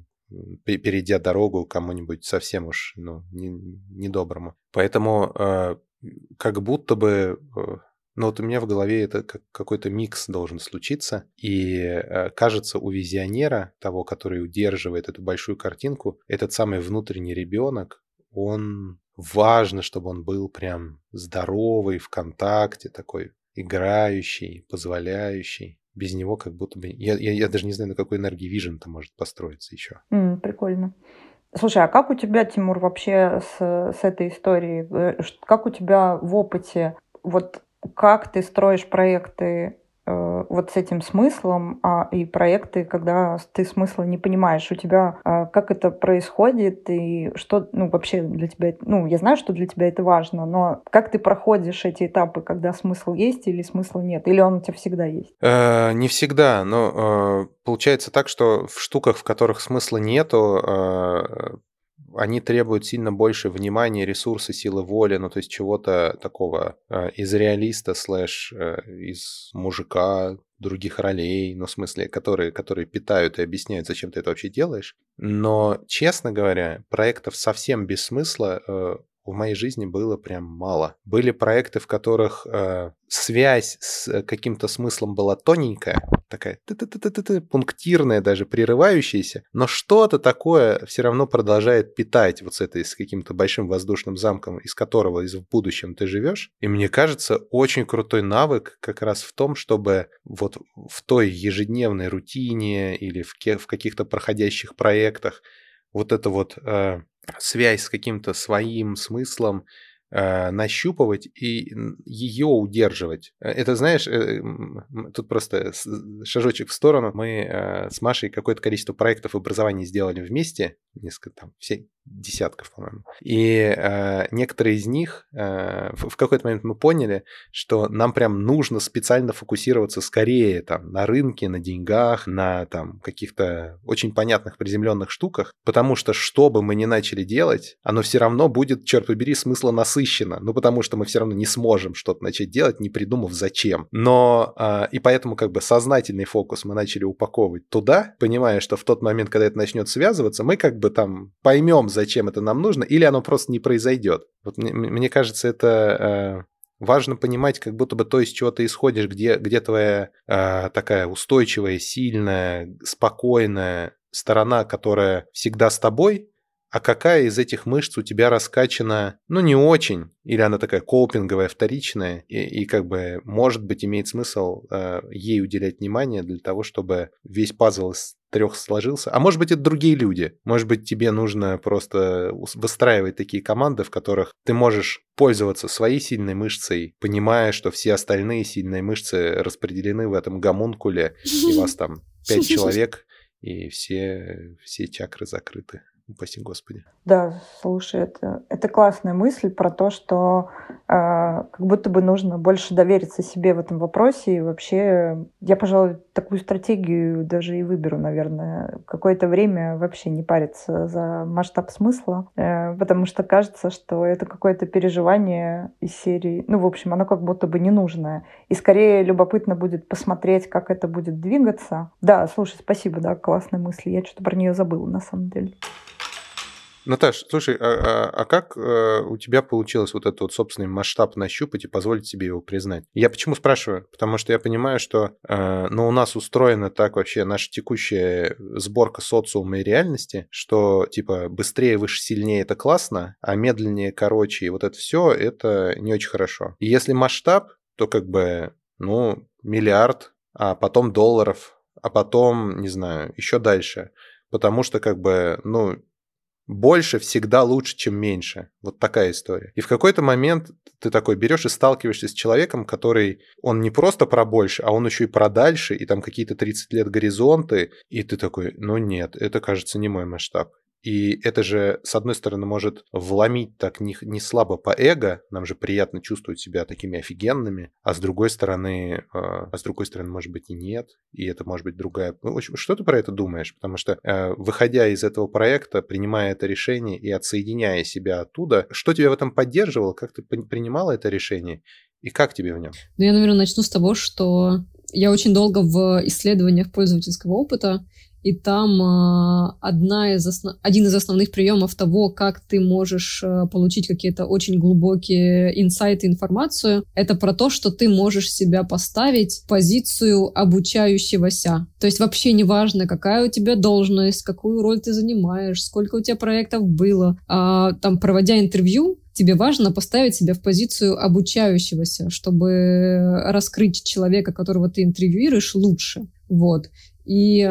Speaker 2: перейдя дорогу кому-нибудь совсем уж ну, недоброму. Поэтому как будто бы... Ну вот у меня в голове это как какой-то микс должен случиться, и э, кажется у визионера, того, который удерживает эту большую картинку, этот самый внутренний ребенок, он важно, чтобы он был прям здоровый, в контакте, такой играющий, позволяющий. Без него как будто бы... Я, я, я даже не знаю, на какой энергии Vision-то может построиться еще.
Speaker 3: Mm, прикольно. Слушай, а как у тебя, Тимур, вообще с, с этой историей? Э, как у тебя в опыте? Вот как ты строишь проекты Э, вот с этим смыслом, а и проекты, когда ты смысла не понимаешь, у тебя а, как это происходит и что, ну, вообще для тебя, ну, я знаю, что для тебя это важно, но как ты проходишь эти этапы, когда смысл есть или смысла нет, или он у тебя всегда есть?
Speaker 2: Э, не всегда, но э, получается так, что в штуках, в которых смысла нету, э, они требуют сильно больше внимания, ресурса, силы воли, ну то есть чего-то такого э, из реалиста слэш э, из мужика, других ролей, ну в смысле, которые, которые питают и объясняют, зачем ты это вообще делаешь. Но, честно говоря, проектов совсем без смысла э, в моей жизни было прям мало. Были проекты, в которых э, связь с э, каким-то смыслом была тоненькая, такая пунктирная, даже прерывающаяся, но что-то такое все равно продолжает питать вот с этой, с каким-то большим воздушным замком, из которого из в будущем ты живешь. И мне кажется, очень крутой навык как раз в том, чтобы вот в той ежедневной рутине или в, в каких-то проходящих проектах вот это вот э, связь с каким-то своим смыслом, э, нащупывать и ее удерживать. Э, это, знаешь, э, тут просто шажочек в сторону. Мы э, с Машей какое-то количество проектов в образовании сделали вместе, несколько там, все десятков, по-моему. И э, некоторые из них э, в, в какой-то момент мы поняли, что нам прям нужно специально фокусироваться скорее там на рынке, на деньгах, на там каких-то очень понятных приземленных штуках, потому что что бы мы ни начали делать, оно все равно будет, черт побери, смысла насыщено. Ну потому что мы все равно не сможем что-то начать делать, не придумав зачем. Но э, и поэтому как бы сознательный фокус мы начали упаковывать туда, понимая, что в тот момент, когда это начнет связываться, мы как бы там поймем, зачем это нам нужно, или оно просто не произойдет. Вот мне, мне кажется, это э, важно понимать, как будто бы то, из чего ты исходишь, где, где твоя э, такая устойчивая, сильная, спокойная сторона, которая всегда с тобой, а какая из этих мышц у тебя раскачана, ну, не очень, или она такая колпинговая, вторичная, и, и как бы, может быть, имеет смысл э, ей уделять внимание для того, чтобы весь пазл из трех сложился. А может быть, это другие люди. Может быть, тебе нужно просто выстраивать такие команды, в которых ты можешь пользоваться своей сильной мышцей, понимая, что все остальные сильные мышцы распределены в этом гомункуле, и вас там пять человек, и все, все чакры закрыты упаси Господи.
Speaker 3: Да, слушай, это, это классная мысль про то, что э, как будто бы нужно больше довериться себе в этом вопросе. И вообще, я, пожалуй, такую стратегию даже и выберу, наверное. Какое-то время вообще не париться за масштаб смысла, э, потому что кажется, что это какое-то переживание из серии. Ну, в общем, оно как будто бы ненужное. И скорее любопытно будет посмотреть, как это будет двигаться. Да, слушай, спасибо, да, классная мысль. Я что-то про нее забыла, на самом деле.
Speaker 2: Наташ, слушай, а, а, а как э, у тебя получилось вот этот вот собственный масштаб нащупать и позволить себе его признать? Я почему спрашиваю? Потому что я понимаю, что э, ну, у нас устроена так вообще наша текущая сборка социума и реальности, что типа быстрее, выше, сильнее это классно, а медленнее, короче и вот это все это не очень хорошо. И если масштаб, то как бы, ну, миллиард, а потом долларов, а потом, не знаю, еще дальше. Потому что как бы, ну, больше всегда лучше, чем меньше. Вот такая история. И в какой-то момент ты такой берешь и сталкиваешься с человеком, который, он не просто про больше, а он еще и про дальше, и там какие-то 30 лет горизонты, и ты такой, ну нет, это, кажется, не мой масштаб. И это же, с одной стороны, может вломить так не, не слабо по эго, нам же приятно чувствовать себя такими офигенными, а с другой стороны, э, а с другой стороны, может быть, и нет, и это может быть другая... Ну, в общем, что ты про это думаешь? Потому что, э, выходя из этого проекта, принимая это решение и отсоединяя себя оттуда, что тебя в этом поддерживало, как ты принимала это решение, и как тебе в нем?
Speaker 1: Ну, я, наверное, начну с того, что я очень долго в исследованиях пользовательского опыта и там э, одна из основ... один из основных приемов того, как ты можешь э, получить какие-то очень глубокие инсайты, информацию, это про то, что ты можешь себя поставить в позицию обучающегося. То есть вообще не важно, какая у тебя должность, какую роль ты занимаешь, сколько у тебя проектов было. А, там, проводя интервью, тебе важно поставить себя в позицию обучающегося, чтобы раскрыть человека, которого ты интервьюируешь, лучше. Вот. И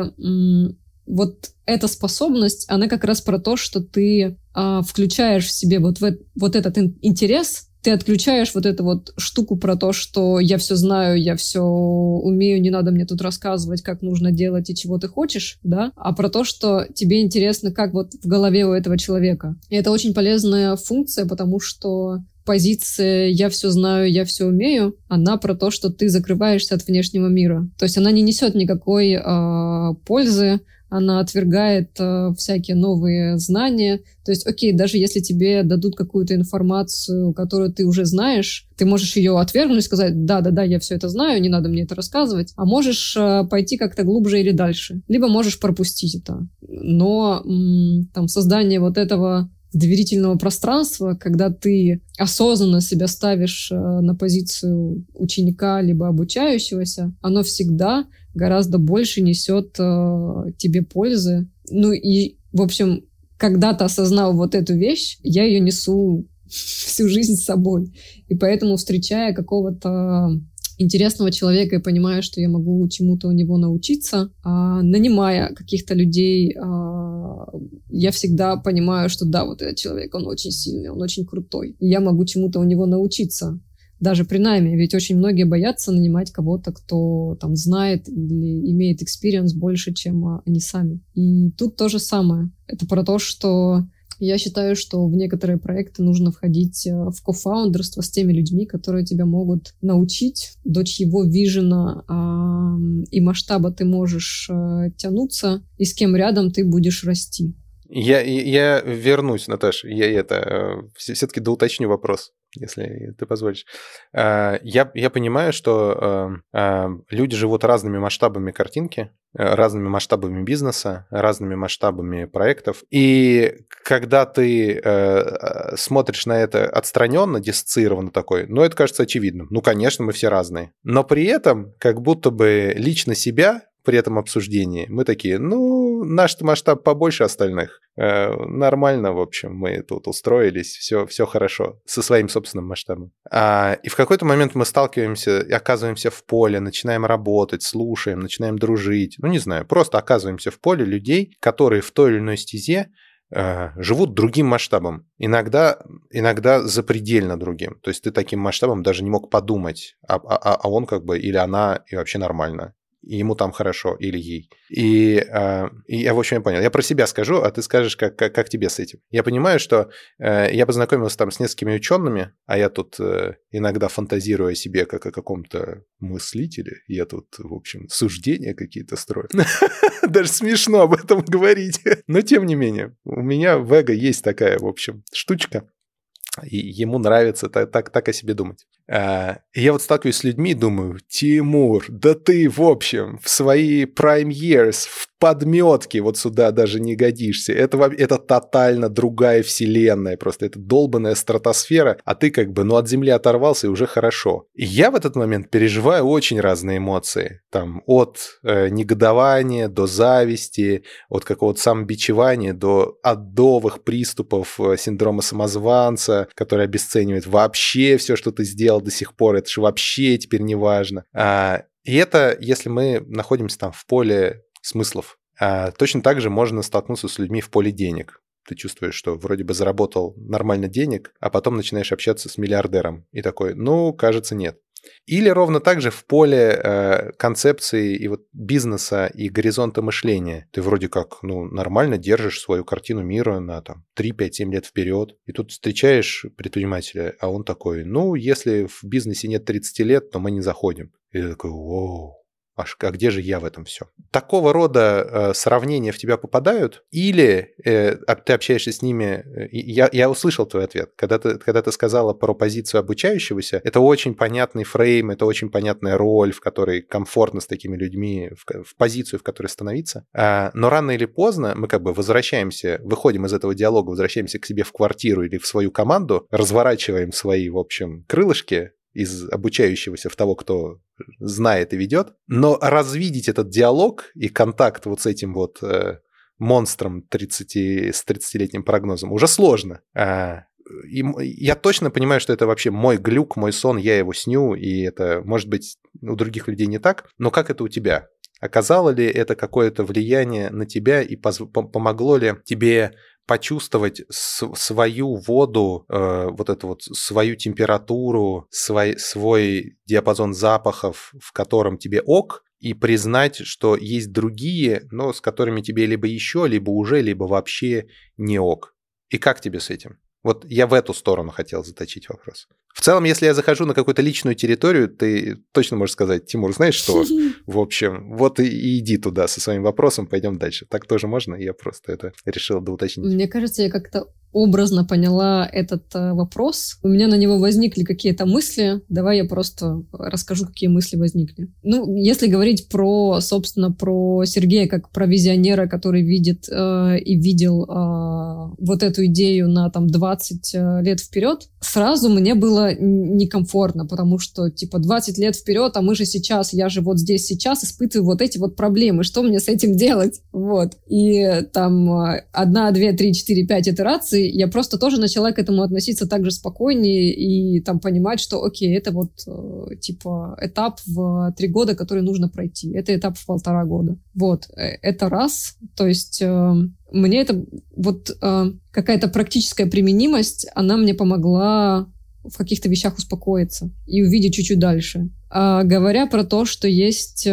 Speaker 1: вот эта способность, она как раз про то, что ты а, включаешь в себе вот, в, вот этот интерес, ты отключаешь вот эту вот штуку про то, что я все знаю, я все умею, не надо мне тут рассказывать, как нужно делать и чего ты хочешь, да, а про то, что тебе интересно, как вот в голове у этого человека. И это очень полезная функция, потому что позиция «я все знаю, я все умею», она про то, что ты закрываешься от внешнего мира. То есть она не несет никакой э, пользы, она отвергает э, всякие новые знания. То есть, окей, даже если тебе дадут какую-то информацию, которую ты уже знаешь, ты можешь ее отвергнуть, сказать, да-да-да, я все это знаю, не надо мне это рассказывать, а можешь э, пойти как-то глубже или дальше. Либо можешь пропустить это. Но м- там создание вот этого доверительного пространства, когда ты осознанно себя ставишь э, на позицию ученика либо обучающегося, оно всегда гораздо больше несет э, тебе пользы. Ну и, в общем, когда ты осознал вот эту вещь, я ее несу *laughs* всю жизнь с собой. И поэтому, встречая какого-то интересного человека и понимаю, что я могу чему-то у него научиться, а, нанимая каких-то людей, а, я всегда понимаю, что да, вот этот человек, он очень сильный, он очень крутой, и я могу чему-то у него научиться даже при найме, ведь очень многие боятся нанимать кого-то, кто там знает или имеет experience больше, чем а, они сами. И тут то же самое. Это про то, что я считаю, что в некоторые проекты нужно входить э, в кофаундерство с теми людьми, которые тебя могут научить, до чьего вижена э, и масштаба ты можешь э, тянуться, и с кем рядом ты будешь расти.
Speaker 2: Я, я вернусь, Наташа, я это э, все-таки доуточню вопрос если ты позволишь. Э, я, я понимаю, что э, люди живут разными масштабами картинки, разными масштабами бизнеса, разными масштабами проектов. И когда ты смотришь на это отстраненно, диссоциированно такой, ну, это кажется очевидным. Ну, конечно, мы все разные. Но при этом, как будто бы лично себя при этом обсуждении. Мы такие, ну, наш масштаб побольше остальных. Э, нормально, в общем, мы тут устроились, все, все хорошо, со своим собственным масштабом. А, и в какой-то момент мы сталкиваемся и оказываемся в поле, начинаем работать, слушаем, начинаем дружить. Ну, не знаю, просто оказываемся в поле людей, которые в той или иной стезе э, живут другим масштабом. Иногда, иногда запредельно другим. То есть ты таким масштабом даже не мог подумать, а, а, а он как бы или она и вообще нормально. Ему там хорошо, или ей. И, э, и я, в общем, я понял. Я про себя скажу, а ты скажешь, как, как, как тебе с этим. Я понимаю, что э, я познакомился там с несколькими учеными, а я тут э, иногда фантазирую о себе как о каком-то мыслителе. Я тут, в общем, суждения какие-то строю. *laughs* Даже смешно об этом говорить. *laughs* Но, тем не менее, у меня в эго есть такая, в общем, штучка. И ему нравится так, так, так о себе думать. А, я вот сталкиваюсь с людьми и думаю, Тимур, да ты, в общем, в свои prime years, в подметке вот сюда даже не годишься. Это, это тотально другая вселенная, просто это долбанная стратосфера, а ты как бы, ну, от Земли оторвался и уже хорошо. И я в этот момент переживаю очень разные эмоции. Там от э, негодования до зависти, от какого-то самобичевания до адовых приступов э, синдрома самозванца, который обесценивает вообще все, что ты сделал до сих пор. Это же вообще теперь не важно. А, и это, если мы находимся там в поле смыслов. А точно так же можно столкнуться с людьми в поле денег. Ты чувствуешь, что вроде бы заработал нормально денег, а потом начинаешь общаться с миллиардером. И такой, ну, кажется, нет. Или ровно так же в поле э, концепции и вот бизнеса и горизонта мышления. Ты вроде как ну, нормально держишь свою картину мира на там, 3, 5, 7 лет вперед. И тут встречаешь предпринимателя, а он такой, ну, если в бизнесе нет 30 лет, то мы не заходим. И ты такой, вау, А где же я в этом все? Такого рода э, сравнения в тебя попадают, или э, ты общаешься с ними, э, я, я услышал твой ответ, когда ты, когда ты сказала про позицию обучающегося, это очень понятный фрейм, это очень понятная роль, в которой комфортно с такими людьми, в, в позицию, в которой становиться. А, но рано или поздно мы как бы возвращаемся, выходим из этого диалога, возвращаемся к себе в квартиру или в свою команду, разворачиваем свои, в общем, крылышки, из обучающегося в того, кто знает и ведет. Но развидеть этот диалог и контакт вот с этим вот э, монстром 30, с 30-летним прогнозом уже сложно. А, и я точно понимаю, что это вообще мой глюк, мой сон, я его сню, и это, может быть, у других людей не так, но как это у тебя? Оказало ли это какое-то влияние на тебя и помогло ли тебе почувствовать свою воду, э, вот эту вот свою температуру, свой, свой диапазон запахов, в котором тебе ок, и признать, что есть другие, но с которыми тебе либо еще, либо уже, либо вообще не ок. И как тебе с этим? Вот я в эту сторону хотел заточить вопрос. В целом, если я захожу на какую-то личную территорию, ты точно можешь сказать, Тимур, знаешь что? *laughs* В общем, вот и иди туда со своим вопросом, пойдем дальше. Так тоже можно? Я просто это решил доуточнить.
Speaker 1: Мне кажется, я как-то образно поняла этот э, вопрос. У меня на него возникли какие-то мысли. Давай я просто расскажу, какие мысли возникли. Ну, если говорить про, собственно, про Сергея как про визионера, который видит э, и видел э, вот эту идею на там 20 э, лет вперед, сразу мне было некомфортно, потому что, типа, 20 лет вперед, а мы же сейчас, я же вот здесь сейчас испытываю вот эти вот проблемы, что мне с этим делать? Вот. И там э, одна, две, три, четыре, пять итераций я просто тоже начала к этому относиться так же спокойнее и там понимать, что окей, это вот э, типа этап в три года, который нужно пройти. Это этап в полтора года. Вот, э, это раз. То есть э, мне это вот какая-то практическая применимость, она мне помогла в каких-то вещах успокоиться и увидеть чуть-чуть дальше. А говоря про то, что есть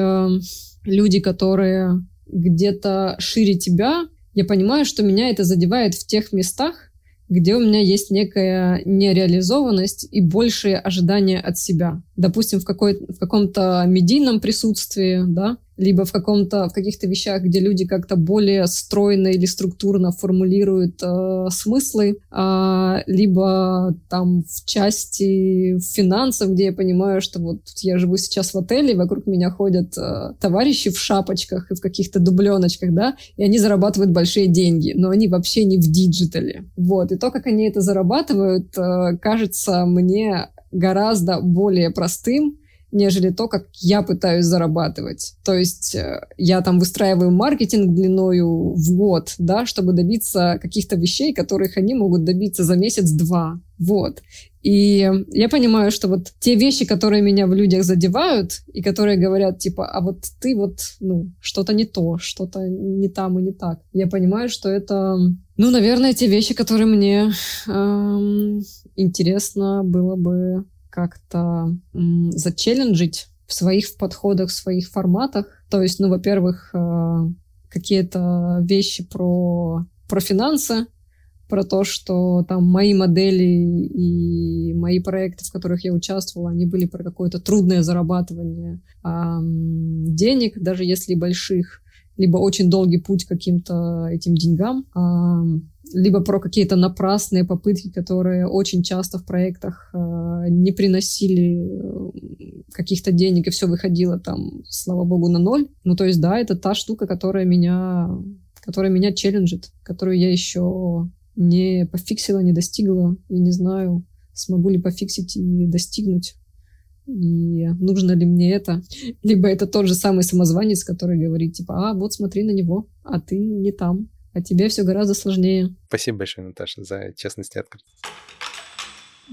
Speaker 1: люди, которые где-то шире тебя, я понимаю, что меня это задевает в тех местах, где у меня есть некая нереализованность и большие ожидания от себя. Допустим, в, какой, в каком-то медийном присутствии, да, либо в каком-то в каких-то вещах, где люди как-то более стройно или структурно формулируют э, смыслы, э, либо там в части финансов, где я понимаю, что вот я живу сейчас в отеле, вокруг меня ходят э, товарищи в шапочках и в каких-то дубленочках, да, и они зарабатывают большие деньги, но они вообще не в диджитале. Вот, и то, как они это зарабатывают, э, кажется мне гораздо более простым, нежели то, как я пытаюсь зарабатывать. То есть э, я там выстраиваю маркетинг длиною в год, да, чтобы добиться каких-то вещей, которых они могут добиться за месяц-два. Вот. И я понимаю, что вот те вещи, которые меня в людях задевают, и которые говорят, типа, а вот ты вот, ну, что-то не то, что-то не там и не так. Я понимаю, что это, ну, наверное, те вещи, которые мне эм, интересно было бы как-то зачелленджить в своих подходах, в своих форматах, То есть, ну, во-первых, э, какие-то вещи про, про финансы, про то, что там мои модели и мои проекты, в которых я участвовала, они были про какое-то трудное зарабатывание эм, денег, даже если больших, либо очень долгий путь к каким-то этим деньгам, эм, либо про какие-то напрасные попытки, которые очень часто в проектах э, не приносили э, каких-то денег, и все выходило там, слава богу, на ноль. Ну, то есть, да, это та штука, которая меня которая меня челленджит, которую я еще не пофиксила, не достигла, и не знаю, смогу ли пофиксить и достигнуть. И нужно ли мне это? Либо это тот же самый самозванец, который говорит, типа, а, вот смотри на него, а ты не там, а тебе все гораздо сложнее.
Speaker 2: Спасибо большое, Наташа, за честность и открытость.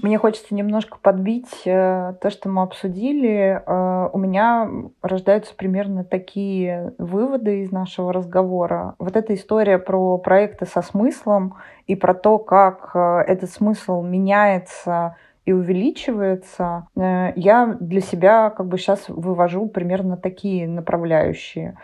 Speaker 3: Мне хочется немножко подбить э, то, что мы обсудили. Э, у меня рождаются примерно такие выводы из нашего разговора. Вот эта история про проекты со смыслом и про то, как э, этот смысл меняется и увеличивается, э, я для себя как бы сейчас вывожу примерно такие направляющие.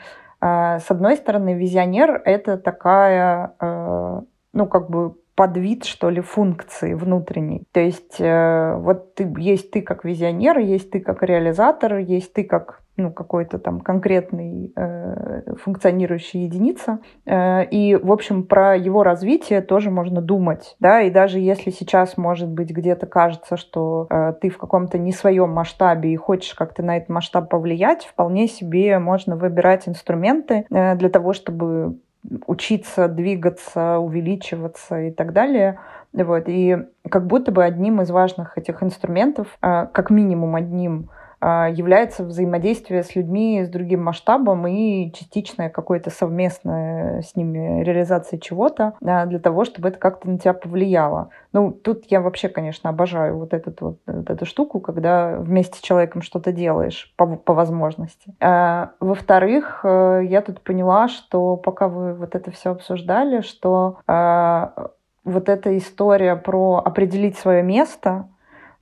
Speaker 3: Э, с одной стороны, визионер — это такая, э, ну, как бы подвид, что ли, функции внутренней. То есть э, вот ты, есть ты как визионер, есть ты как реализатор, есть ты как ну, какой-то там конкретный э, функционирующая единица. Э, и, в общем, про его развитие тоже можно думать. Да? И даже если сейчас, может быть, где-то кажется, что э, ты в каком-то не своем масштабе и хочешь как-то на этот масштаб повлиять, вполне себе можно выбирать инструменты э, для того, чтобы учиться двигаться, увеличиваться и так далее. Вот. И как будто бы одним из важных этих инструментов, а, как минимум одним, является взаимодействие с людьми с другим масштабом и частичная какое-то совместная с ними реализация чего-то а, для того, чтобы это как-то на тебя повлияло. Ну, тут я вообще, конечно, обожаю вот, этот, вот, вот эту штуку, когда вместе с человеком что-то делаешь по, по возможности. А, во-вторых, э, я тут поняла, что пока вы вот это все обсуждали, что а, вот эта история про определить свое место,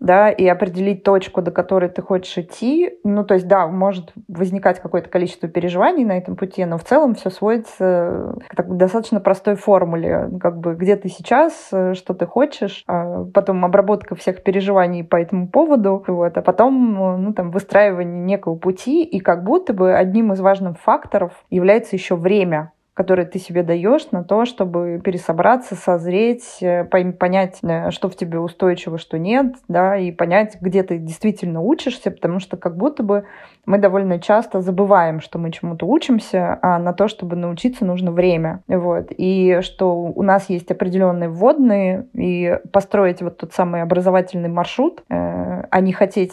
Speaker 3: да, и определить точку, до которой ты хочешь идти. Ну, то есть, да, может возникать какое-то количество переживаний на этом пути, но в целом все сводится к такой достаточно простой формуле, как бы где ты сейчас, что ты хочешь, а потом обработка всех переживаний по этому поводу, вот, а потом, ну, там, выстраивание некого пути, и как будто бы одним из важных факторов является еще время, которые ты себе даешь на то, чтобы пересобраться, созреть, э, понять, э, что в тебе устойчиво, что нет, да, и понять, где ты действительно учишься, потому что как будто бы мы довольно часто забываем, что мы чему-то учимся, а на то, чтобы научиться, нужно время. Вот. И что у нас есть определенные вводные, и построить вот тот самый образовательный маршрут, э, а не хотеть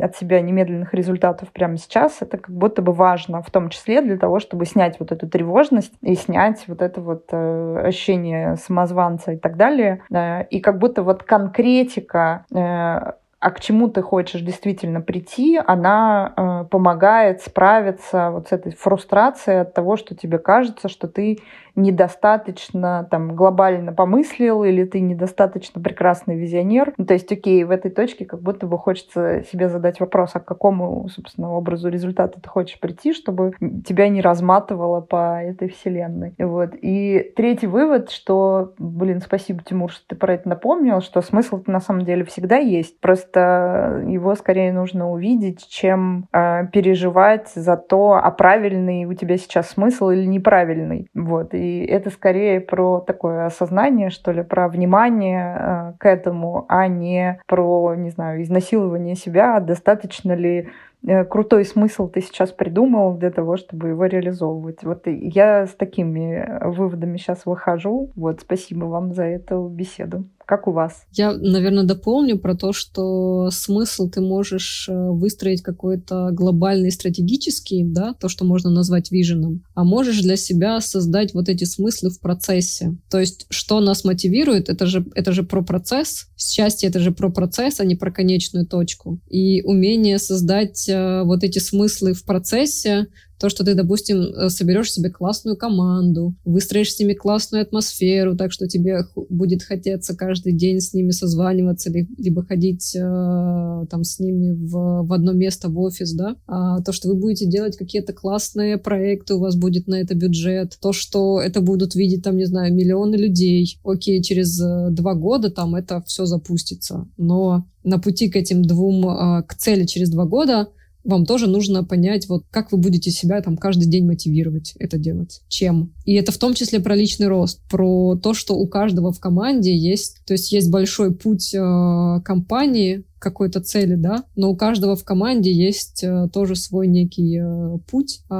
Speaker 3: от себя немедленных результатов прямо сейчас, это как будто бы важно, в том числе для того, чтобы снять вот эту тревожность, и снять вот это вот э, ощущение самозванца и так далее. Э, и как будто вот конкретика э, а к чему ты хочешь действительно прийти, она э, помогает справиться вот с этой фрустрацией от того, что тебе кажется, что ты недостаточно там глобально помыслил или ты недостаточно прекрасный визионер. Ну, то есть, окей, в этой точке как будто бы хочется себе задать вопрос, а к какому, собственно, образу результата ты хочешь прийти, чтобы тебя не разматывало по этой вселенной. Вот. И третий вывод, что, блин, спасибо, Тимур, что ты про это напомнил, что смысл на самом деле всегда есть. Просто его скорее нужно увидеть, чем э, переживать за то, а правильный у тебя сейчас смысл или неправильный. Вот. И и это скорее про такое осознание, что ли, про внимание э, к этому, а не про, не знаю, изнасилование себя, достаточно ли э, крутой смысл ты сейчас придумал для того, чтобы его реализовывать. Вот я с такими выводами сейчас выхожу. Вот, спасибо вам за эту беседу. Как у вас?
Speaker 1: Я, наверное, дополню про то, что смысл ты можешь э, выстроить какой-то глобальный стратегический, да, то, что можно назвать виженом, а можешь для себя создать вот эти смыслы в процессе. То есть, что нас мотивирует, это же, это же про процесс. Счастье — это же про процесс, а не про конечную точку. И умение создать э, вот эти смыслы в процессе, То, что ты, допустим, э, соберешь себе классную команду, выстроишь с ними классную атмосферу, так что тебе будет хотеться каждый день с ними созваниваться, либо ходить э, там с ними в, в одно место в офис, да. А то, что вы будете делать какие-то классные проекты, у вас будет на это бюджет, то, что это будут видеть там, не знаю, миллионы людей. Окей, через э, два года там это все запустится. Но на пути к этим двум, к цели через два года вам тоже нужно понять, вот как вы будете себя там каждый день мотивировать это делать, чем. И это в том числе про личный рост, про то, что у каждого в команде есть, то есть есть большой путь э, компании, какой-то цели, да, но у каждого в команде есть э, тоже свой некий э, путь э,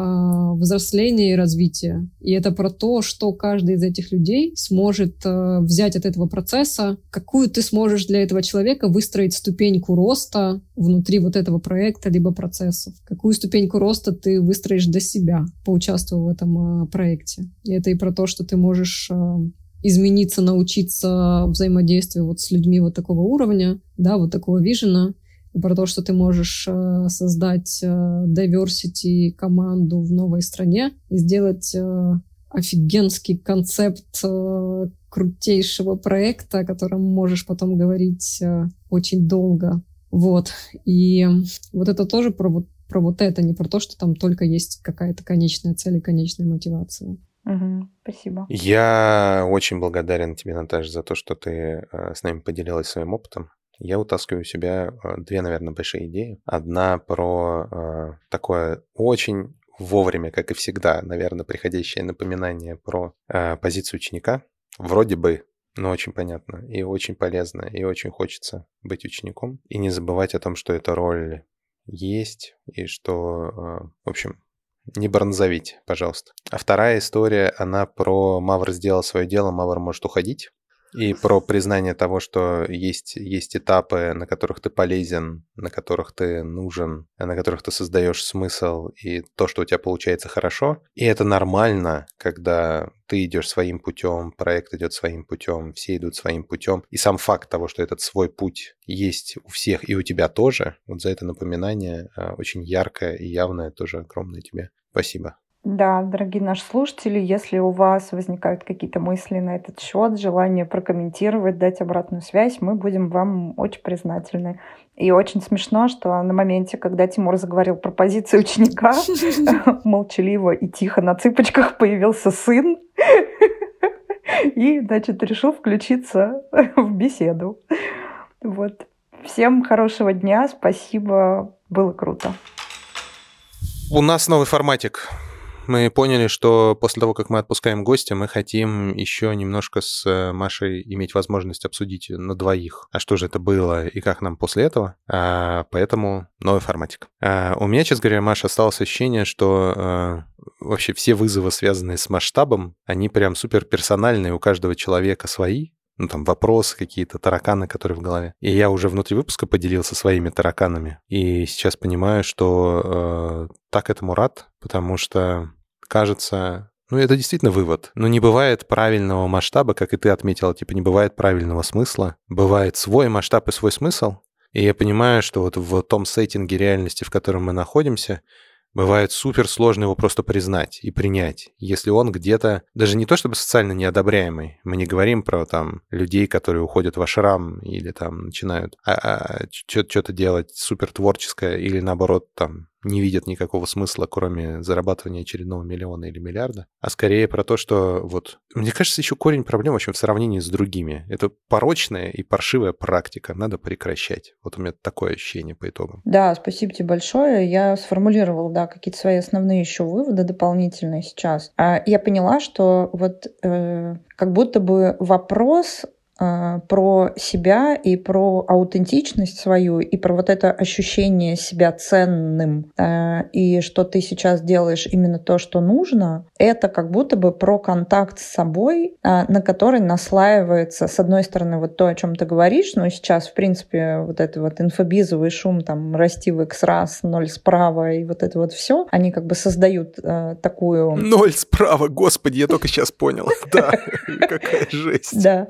Speaker 1: взросления и развития. И это про то, что каждый из этих людей сможет э, взять от этого процесса, какую ты сможешь для этого человека выстроить ступеньку роста внутри вот этого проекта либо процессов. Какую ступеньку роста ты выстроишь для себя, поучаствуя в этом э, проекте. И это и про то, что ты можешь э, измениться, научиться взаимодействию вот с людьми вот такого уровня, да, вот такого вижена, и про то, что ты можешь э, создать э, diversity команду в новой стране и сделать офигенский концепт крутейшего проекта, о котором можешь потом говорить очень долго. Вот. И вот это тоже про вот, про вот это, не про то, что там только есть какая-то конечная цель и конечная мотивация.
Speaker 3: Спасибо.
Speaker 2: Я очень благодарен тебе, Наташа, за то, что ты э, с нами поделилась своим опытом. Я утаскиваю у себя э, две, наверное, большие идеи. Одна про э, такое очень вовремя, как и всегда, наверное, приходящее напоминание про позицию ученика. Вроде бы, но очень понятно и очень полезно, и очень хочется быть учеником. И не забывать о том, что эта роль есть, и что, в общем, не бронзовить, пожалуйста. А вторая история, она про Мавр сделал свое дело, Мавр может уходить. И про признание того, что есть, есть этапы, на которых ты полезен, на которых ты нужен, на которых ты создаешь смысл, и то, что у тебя получается хорошо. И это нормально, когда ты идешь своим путем, проект идет своим путем, все идут своим путем. И сам факт того, что этот свой путь есть у всех и у тебя тоже, вот за это напоминание а, очень яркое и явное тоже огромное тебе спасибо.
Speaker 3: Да, дорогие наши слушатели, если у вас возникают какие-то мысли на этот счет, желание прокомментировать, дать обратную связь, мы будем вам очень признательны. И очень смешно, что на моменте, когда Тимур заговорил про позицию ученика, *laughs* молчаливо и тихо на цыпочках появился сын и, значит, решил включиться в беседу. Вот. Всем хорошего дня, спасибо, было круто.
Speaker 2: У нас новый форматик мы поняли, что после того, как мы отпускаем гостя, мы хотим еще немножко с э, Машей иметь возможность обсудить на двоих, а что же это было и как нам после этого. А, поэтому новый форматик. А, у меня, честно говоря, Маша, осталось ощущение, что а, вообще все вызовы, связанные с масштабом, они прям супер персональные, у каждого человека свои, ну, там, вопросы какие-то, тараканы, которые в голове. И я уже внутри выпуска поделился своими тараканами. И сейчас понимаю, что э, так этому рад, потому что, кажется, ну, это действительно вывод. Но не бывает правильного масштаба, как и ты отметила, типа, не бывает правильного смысла. Бывает свой масштаб и свой смысл. И я понимаю, что вот в том сеттинге реальности, в котором мы находимся, Бывает супер сложно его просто признать и принять, если он где-то, даже не то чтобы социально неодобряемый, мы не говорим про там людей, которые уходят в ашрам или там начинают а, а, что-то делать супер творческое или наоборот там не видят никакого смысла, кроме зарабатывания очередного миллиона или миллиарда, а скорее про то, что вот... Мне кажется, еще корень проблем, в общем, в сравнении с другими. Это порочная и паршивая практика, надо прекращать. Вот у меня такое ощущение по итогам.
Speaker 3: Да, спасибо тебе большое. Я сформулировала, да, какие-то свои основные еще выводы дополнительные сейчас. А Я поняла, что вот э, как будто бы вопрос про себя и про аутентичность свою, и про вот это ощущение себя ценным, а, и что ты сейчас делаешь именно то, что нужно, это как будто бы про контакт с собой, а, на который наслаивается, с одной стороны, вот то, о чем ты говоришь, но сейчас, в принципе, вот это вот инфобизовый шум, там, расти в X раз, ноль справа, и вот это вот все, они как бы создают такую...
Speaker 2: Ноль справа, господи, я только сейчас понял. *laughs* Да, какая жесть.
Speaker 3: Да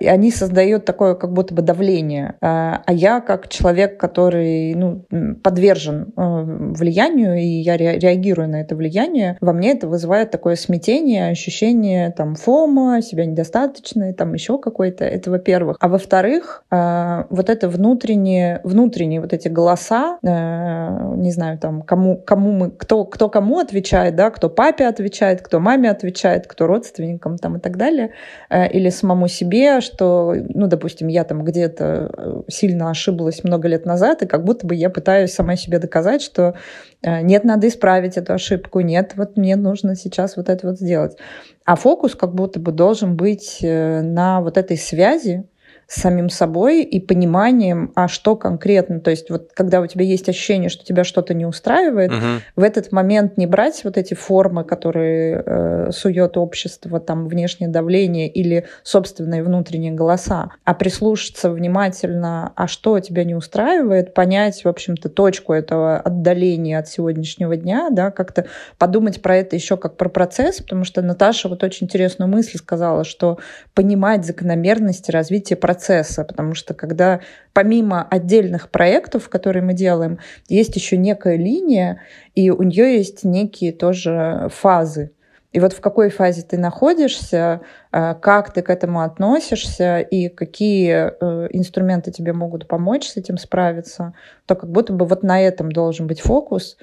Speaker 3: и они создают такое как будто бы давление. Э, а я как человек, который ну, подвержен влиянию, и я реагирую на это влияние, во мне это вызывает такое смятение, ощущение там фома, себя недостаточно, там еще какой-то. Это во-первых. А во-вторых, вот это внутренние, внутренние вот эти голоса, не знаю, там, кому, кому мы, кто, кто кому отвечает, да, кто папе отвечает, кто маме отвечает, кто родственникам там и так далее, э, или самому себе, что, ну, допустим, я там где-то э, сильно ошиблась много лет назад, и как будто бы я пытаюсь сама себе доказать, что э, нет, надо исправить эту ошибку, нет, вот мне нужно сейчас вот это вот сделать. А фокус как будто бы должен быть на вот этой связи, с самим собой и пониманием, а что конкретно. То есть вот когда у тебя есть ощущение, что тебя что-то не устраивает, угу. в этот момент не брать вот эти формы, которые э, сует общество, там внешнее давление или собственные внутренние голоса, а прислушаться внимательно, а что тебя не устраивает, понять, в общем-то, точку этого отдаления от сегодняшнего дня, да, как-то подумать про это еще как про процесс, потому что Наташа вот очень интересную мысль сказала, что понимать закономерности развития процесса процесса, потому что когда помимо отдельных проектов, которые мы делаем, есть еще некая линия, и у нее есть некие тоже фазы. И вот в какой фазе ты находишься, э, как ты к этому относишься и какие э, инструменты тебе могут помочь с этим справиться, то как будто бы вот на этом должен быть фокус.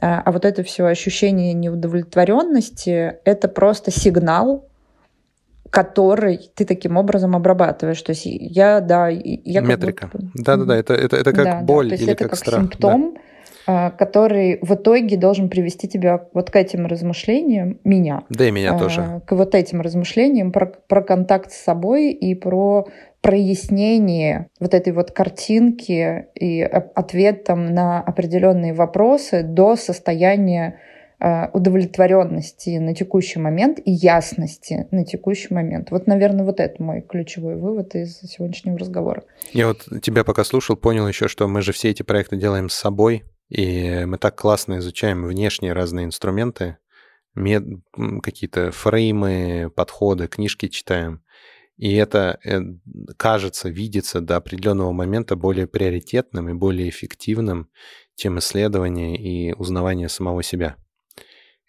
Speaker 3: Э, а вот это все ощущение неудовлетворенности — это просто сигнал, который ты таким образом обрабатываешь. То есть я, да, я
Speaker 2: Метрика. Да-да-да, это, это, это как да, боль да, то есть или
Speaker 3: это
Speaker 2: как, как страх.
Speaker 3: симптом, да. который в итоге должен привести тебя вот к этим размышлениям, меня.
Speaker 2: Да и меня тоже.
Speaker 3: К вот этим размышлениям про, про контакт с собой и про прояснение вот этой вот картинки и ответом на определенные вопросы до состояния Э, удовлетворенности на текущий момент и ясности на текущий момент. Вот, наверное, вот это мой ключевой вывод из сегодняшнего разговора.
Speaker 2: Я вот тебя пока слушал, понял еще, что мы же все эти проекты делаем с собой, и мы так классно изучаем внешние разные инструменты, мед... какие-то фреймы, подходы, книжки читаем. И это э, кажется, видится до определенного момента более приоритетным и более эффективным, чем исследование и узнавание самого себя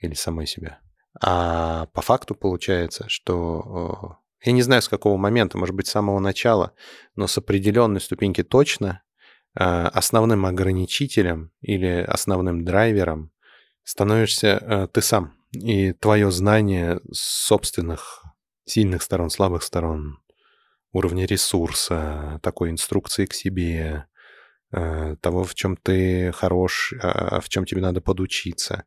Speaker 2: или самой себя. А по факту получается, что я не знаю, с какого момента, может быть, с самого начала, но с определенной ступеньки точно а, основным ограничителем или основным драйвером становишься а, ты сам. И твое знание собственных сильных сторон, слабых сторон, уровня ресурса, такой инструкции к себе, а, того, в чем ты хорош, в чем тебе надо подучиться.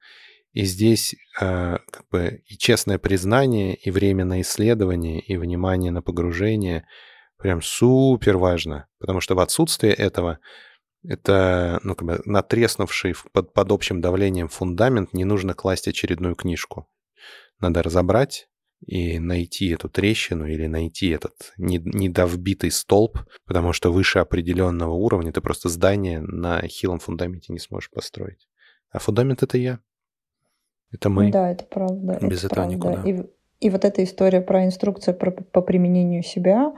Speaker 2: И здесь э, как бы и честное признание, и время на исследование, и внимание на погружение прям супер важно. Потому что в отсутствие этого это ну, как бы натреснувший под, под общим давлением фундамент, не нужно класть очередную книжку. Надо разобрать и найти эту трещину или найти этот недовбитый столб, потому что выше определенного уровня ты просто здание на хилом фундаменте не сможешь построить. А фундамент — это я. Это мы.
Speaker 3: Да, это правда.
Speaker 2: Без
Speaker 3: это
Speaker 2: этого правда. никуда.
Speaker 3: И, и вот эта история про инструкцию про, по применению себя,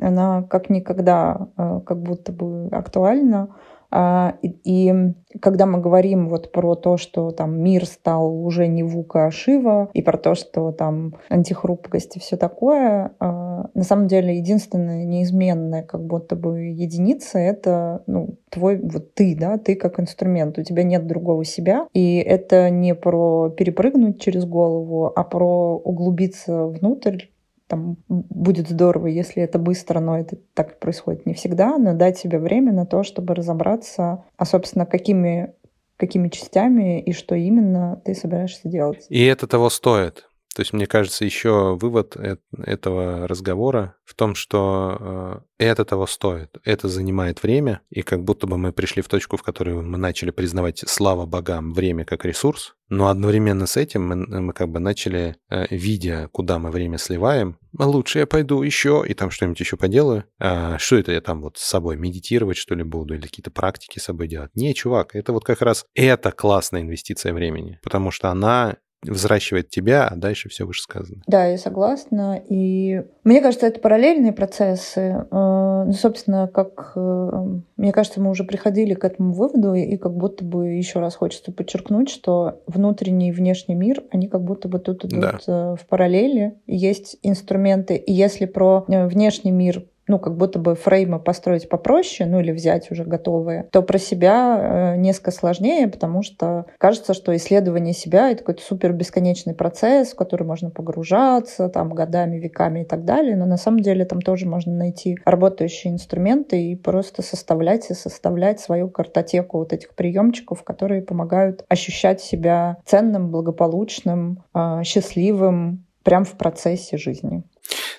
Speaker 3: она как никогда э, как будто бы актуальна. А, и, и когда мы говорим вот про то, что там мир стал уже не Вука, а Шива, и про то, что там антихрупкость и все такое, а, на самом деле единственная неизменная как будто бы единица — это ну, твой, вот ты, да, ты как инструмент, у тебя нет другого себя, и это не про перепрыгнуть через голову, а про углубиться внутрь, там будет здорово, если это быстро, но это так происходит не всегда, но дать себе время на то, чтобы разобраться, а, собственно, какими какими частями и что именно ты собираешься делать.
Speaker 2: И это того стоит. То есть, мне кажется, еще вывод этого разговора в том, что э, это того стоит. Это занимает время, и как будто бы мы пришли в точку, в которой мы начали признавать, слава богам, время как ресурс, но одновременно с этим мы, мы как бы начали, э, видя, куда мы время сливаем, «А лучше я пойду еще и там что-нибудь еще поделаю. А что это я там вот с собой медитировать, что ли, буду, или какие-то практики с собой делать? Не, чувак, это вот как раз это классная инвестиция времени, потому что она взращивает тебя, а дальше все вышесказано.
Speaker 3: Да, я согласна. И мне кажется, это параллельные процессы. Э, ну, собственно, как э, мне кажется, мы уже приходили к этому выводу, и как будто бы еще раз хочется подчеркнуть, что внутренний и внешний мир, они как будто бы тут идут да. Э, в параллели. Есть инструменты, и если про внешний мир ну, как будто бы фреймы построить попроще, ну, или взять уже готовые, то про себя э, несколько сложнее, потому что кажется, что исследование себя — это какой-то супер бесконечный процесс, в который можно погружаться там годами, веками и так далее, но на самом деле там тоже можно найти работающие инструменты и просто составлять и составлять свою картотеку вот этих приемчиков, которые помогают ощущать себя ценным, благополучным, э, счастливым прямо в процессе жизни.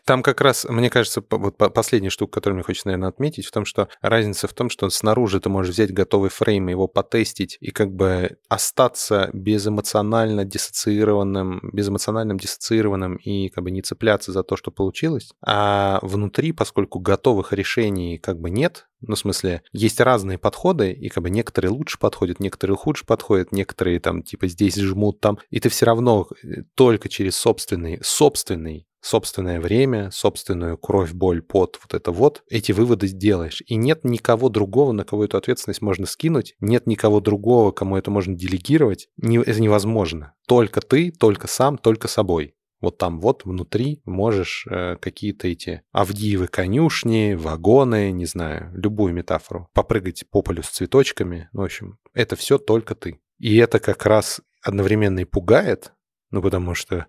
Speaker 2: Там как раз, мне кажется, вот последняя штука, которую мне хочется, наверное, отметить, в том, что разница в том, что снаружи ты можешь взять готовый фрейм, его потестить и как бы остаться безэмоционально диссоциированным, безэмоциональным диссоциированным и как бы не цепляться за то, что получилось. А внутри, поскольку готовых решений как бы нет, ну, в смысле, есть разные подходы, и как бы некоторые лучше подходят, некоторые хуже подходят, некоторые там типа здесь жмут там, и ты все равно э, только через собственный, собственный собственное время, собственную кровь, боль, пот, вот это вот, эти выводы сделаешь. И нет никого другого, на кого эту ответственность можно скинуть, нет никого другого, кому это можно делегировать. Это невозможно. Только ты, только сам, только собой. Вот там вот внутри можешь э, какие-то эти Авдиевы конюшни, вагоны, не знаю, любую метафору, попрыгать по полю с цветочками. Ну, в общем, это все только ты. И это как раз одновременно и пугает, ну, потому что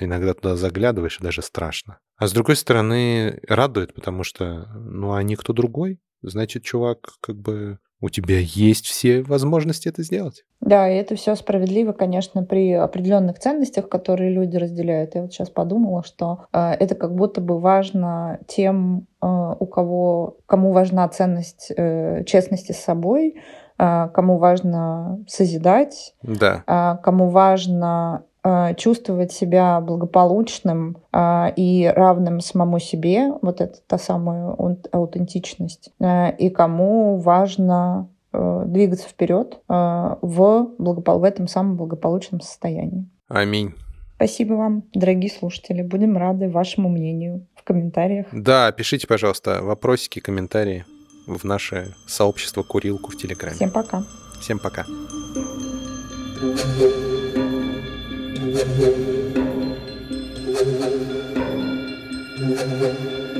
Speaker 2: иногда туда заглядываешь, и даже страшно. А с другой стороны, радует, потому что, ну, а никто другой. Значит, чувак, как бы у тебя есть все возможности это сделать.
Speaker 3: Да, и это все справедливо, конечно, при определенных ценностях, которые люди разделяют. Я вот сейчас подумала, что э, это как будто бы важно тем, э, у кого, кому важна ценность э, честности с собой, э, кому важно созидать,
Speaker 2: да.
Speaker 3: э, кому важно чувствовать себя благополучным э, и равным самому себе, вот это та самая аутентичность, э, и кому важно двигаться вперед в, благопол... в этом самом благополучном состоянии.
Speaker 2: Аминь.
Speaker 3: Спасибо вам, дорогие слушатели. Будем рады вашему мнению в комментариях.
Speaker 2: Да, пишите, пожалуйста, вопросики, комментарии в наше сообщество Курилку в Телеграме.
Speaker 3: Всем пока.
Speaker 2: Всем пока. Thank you.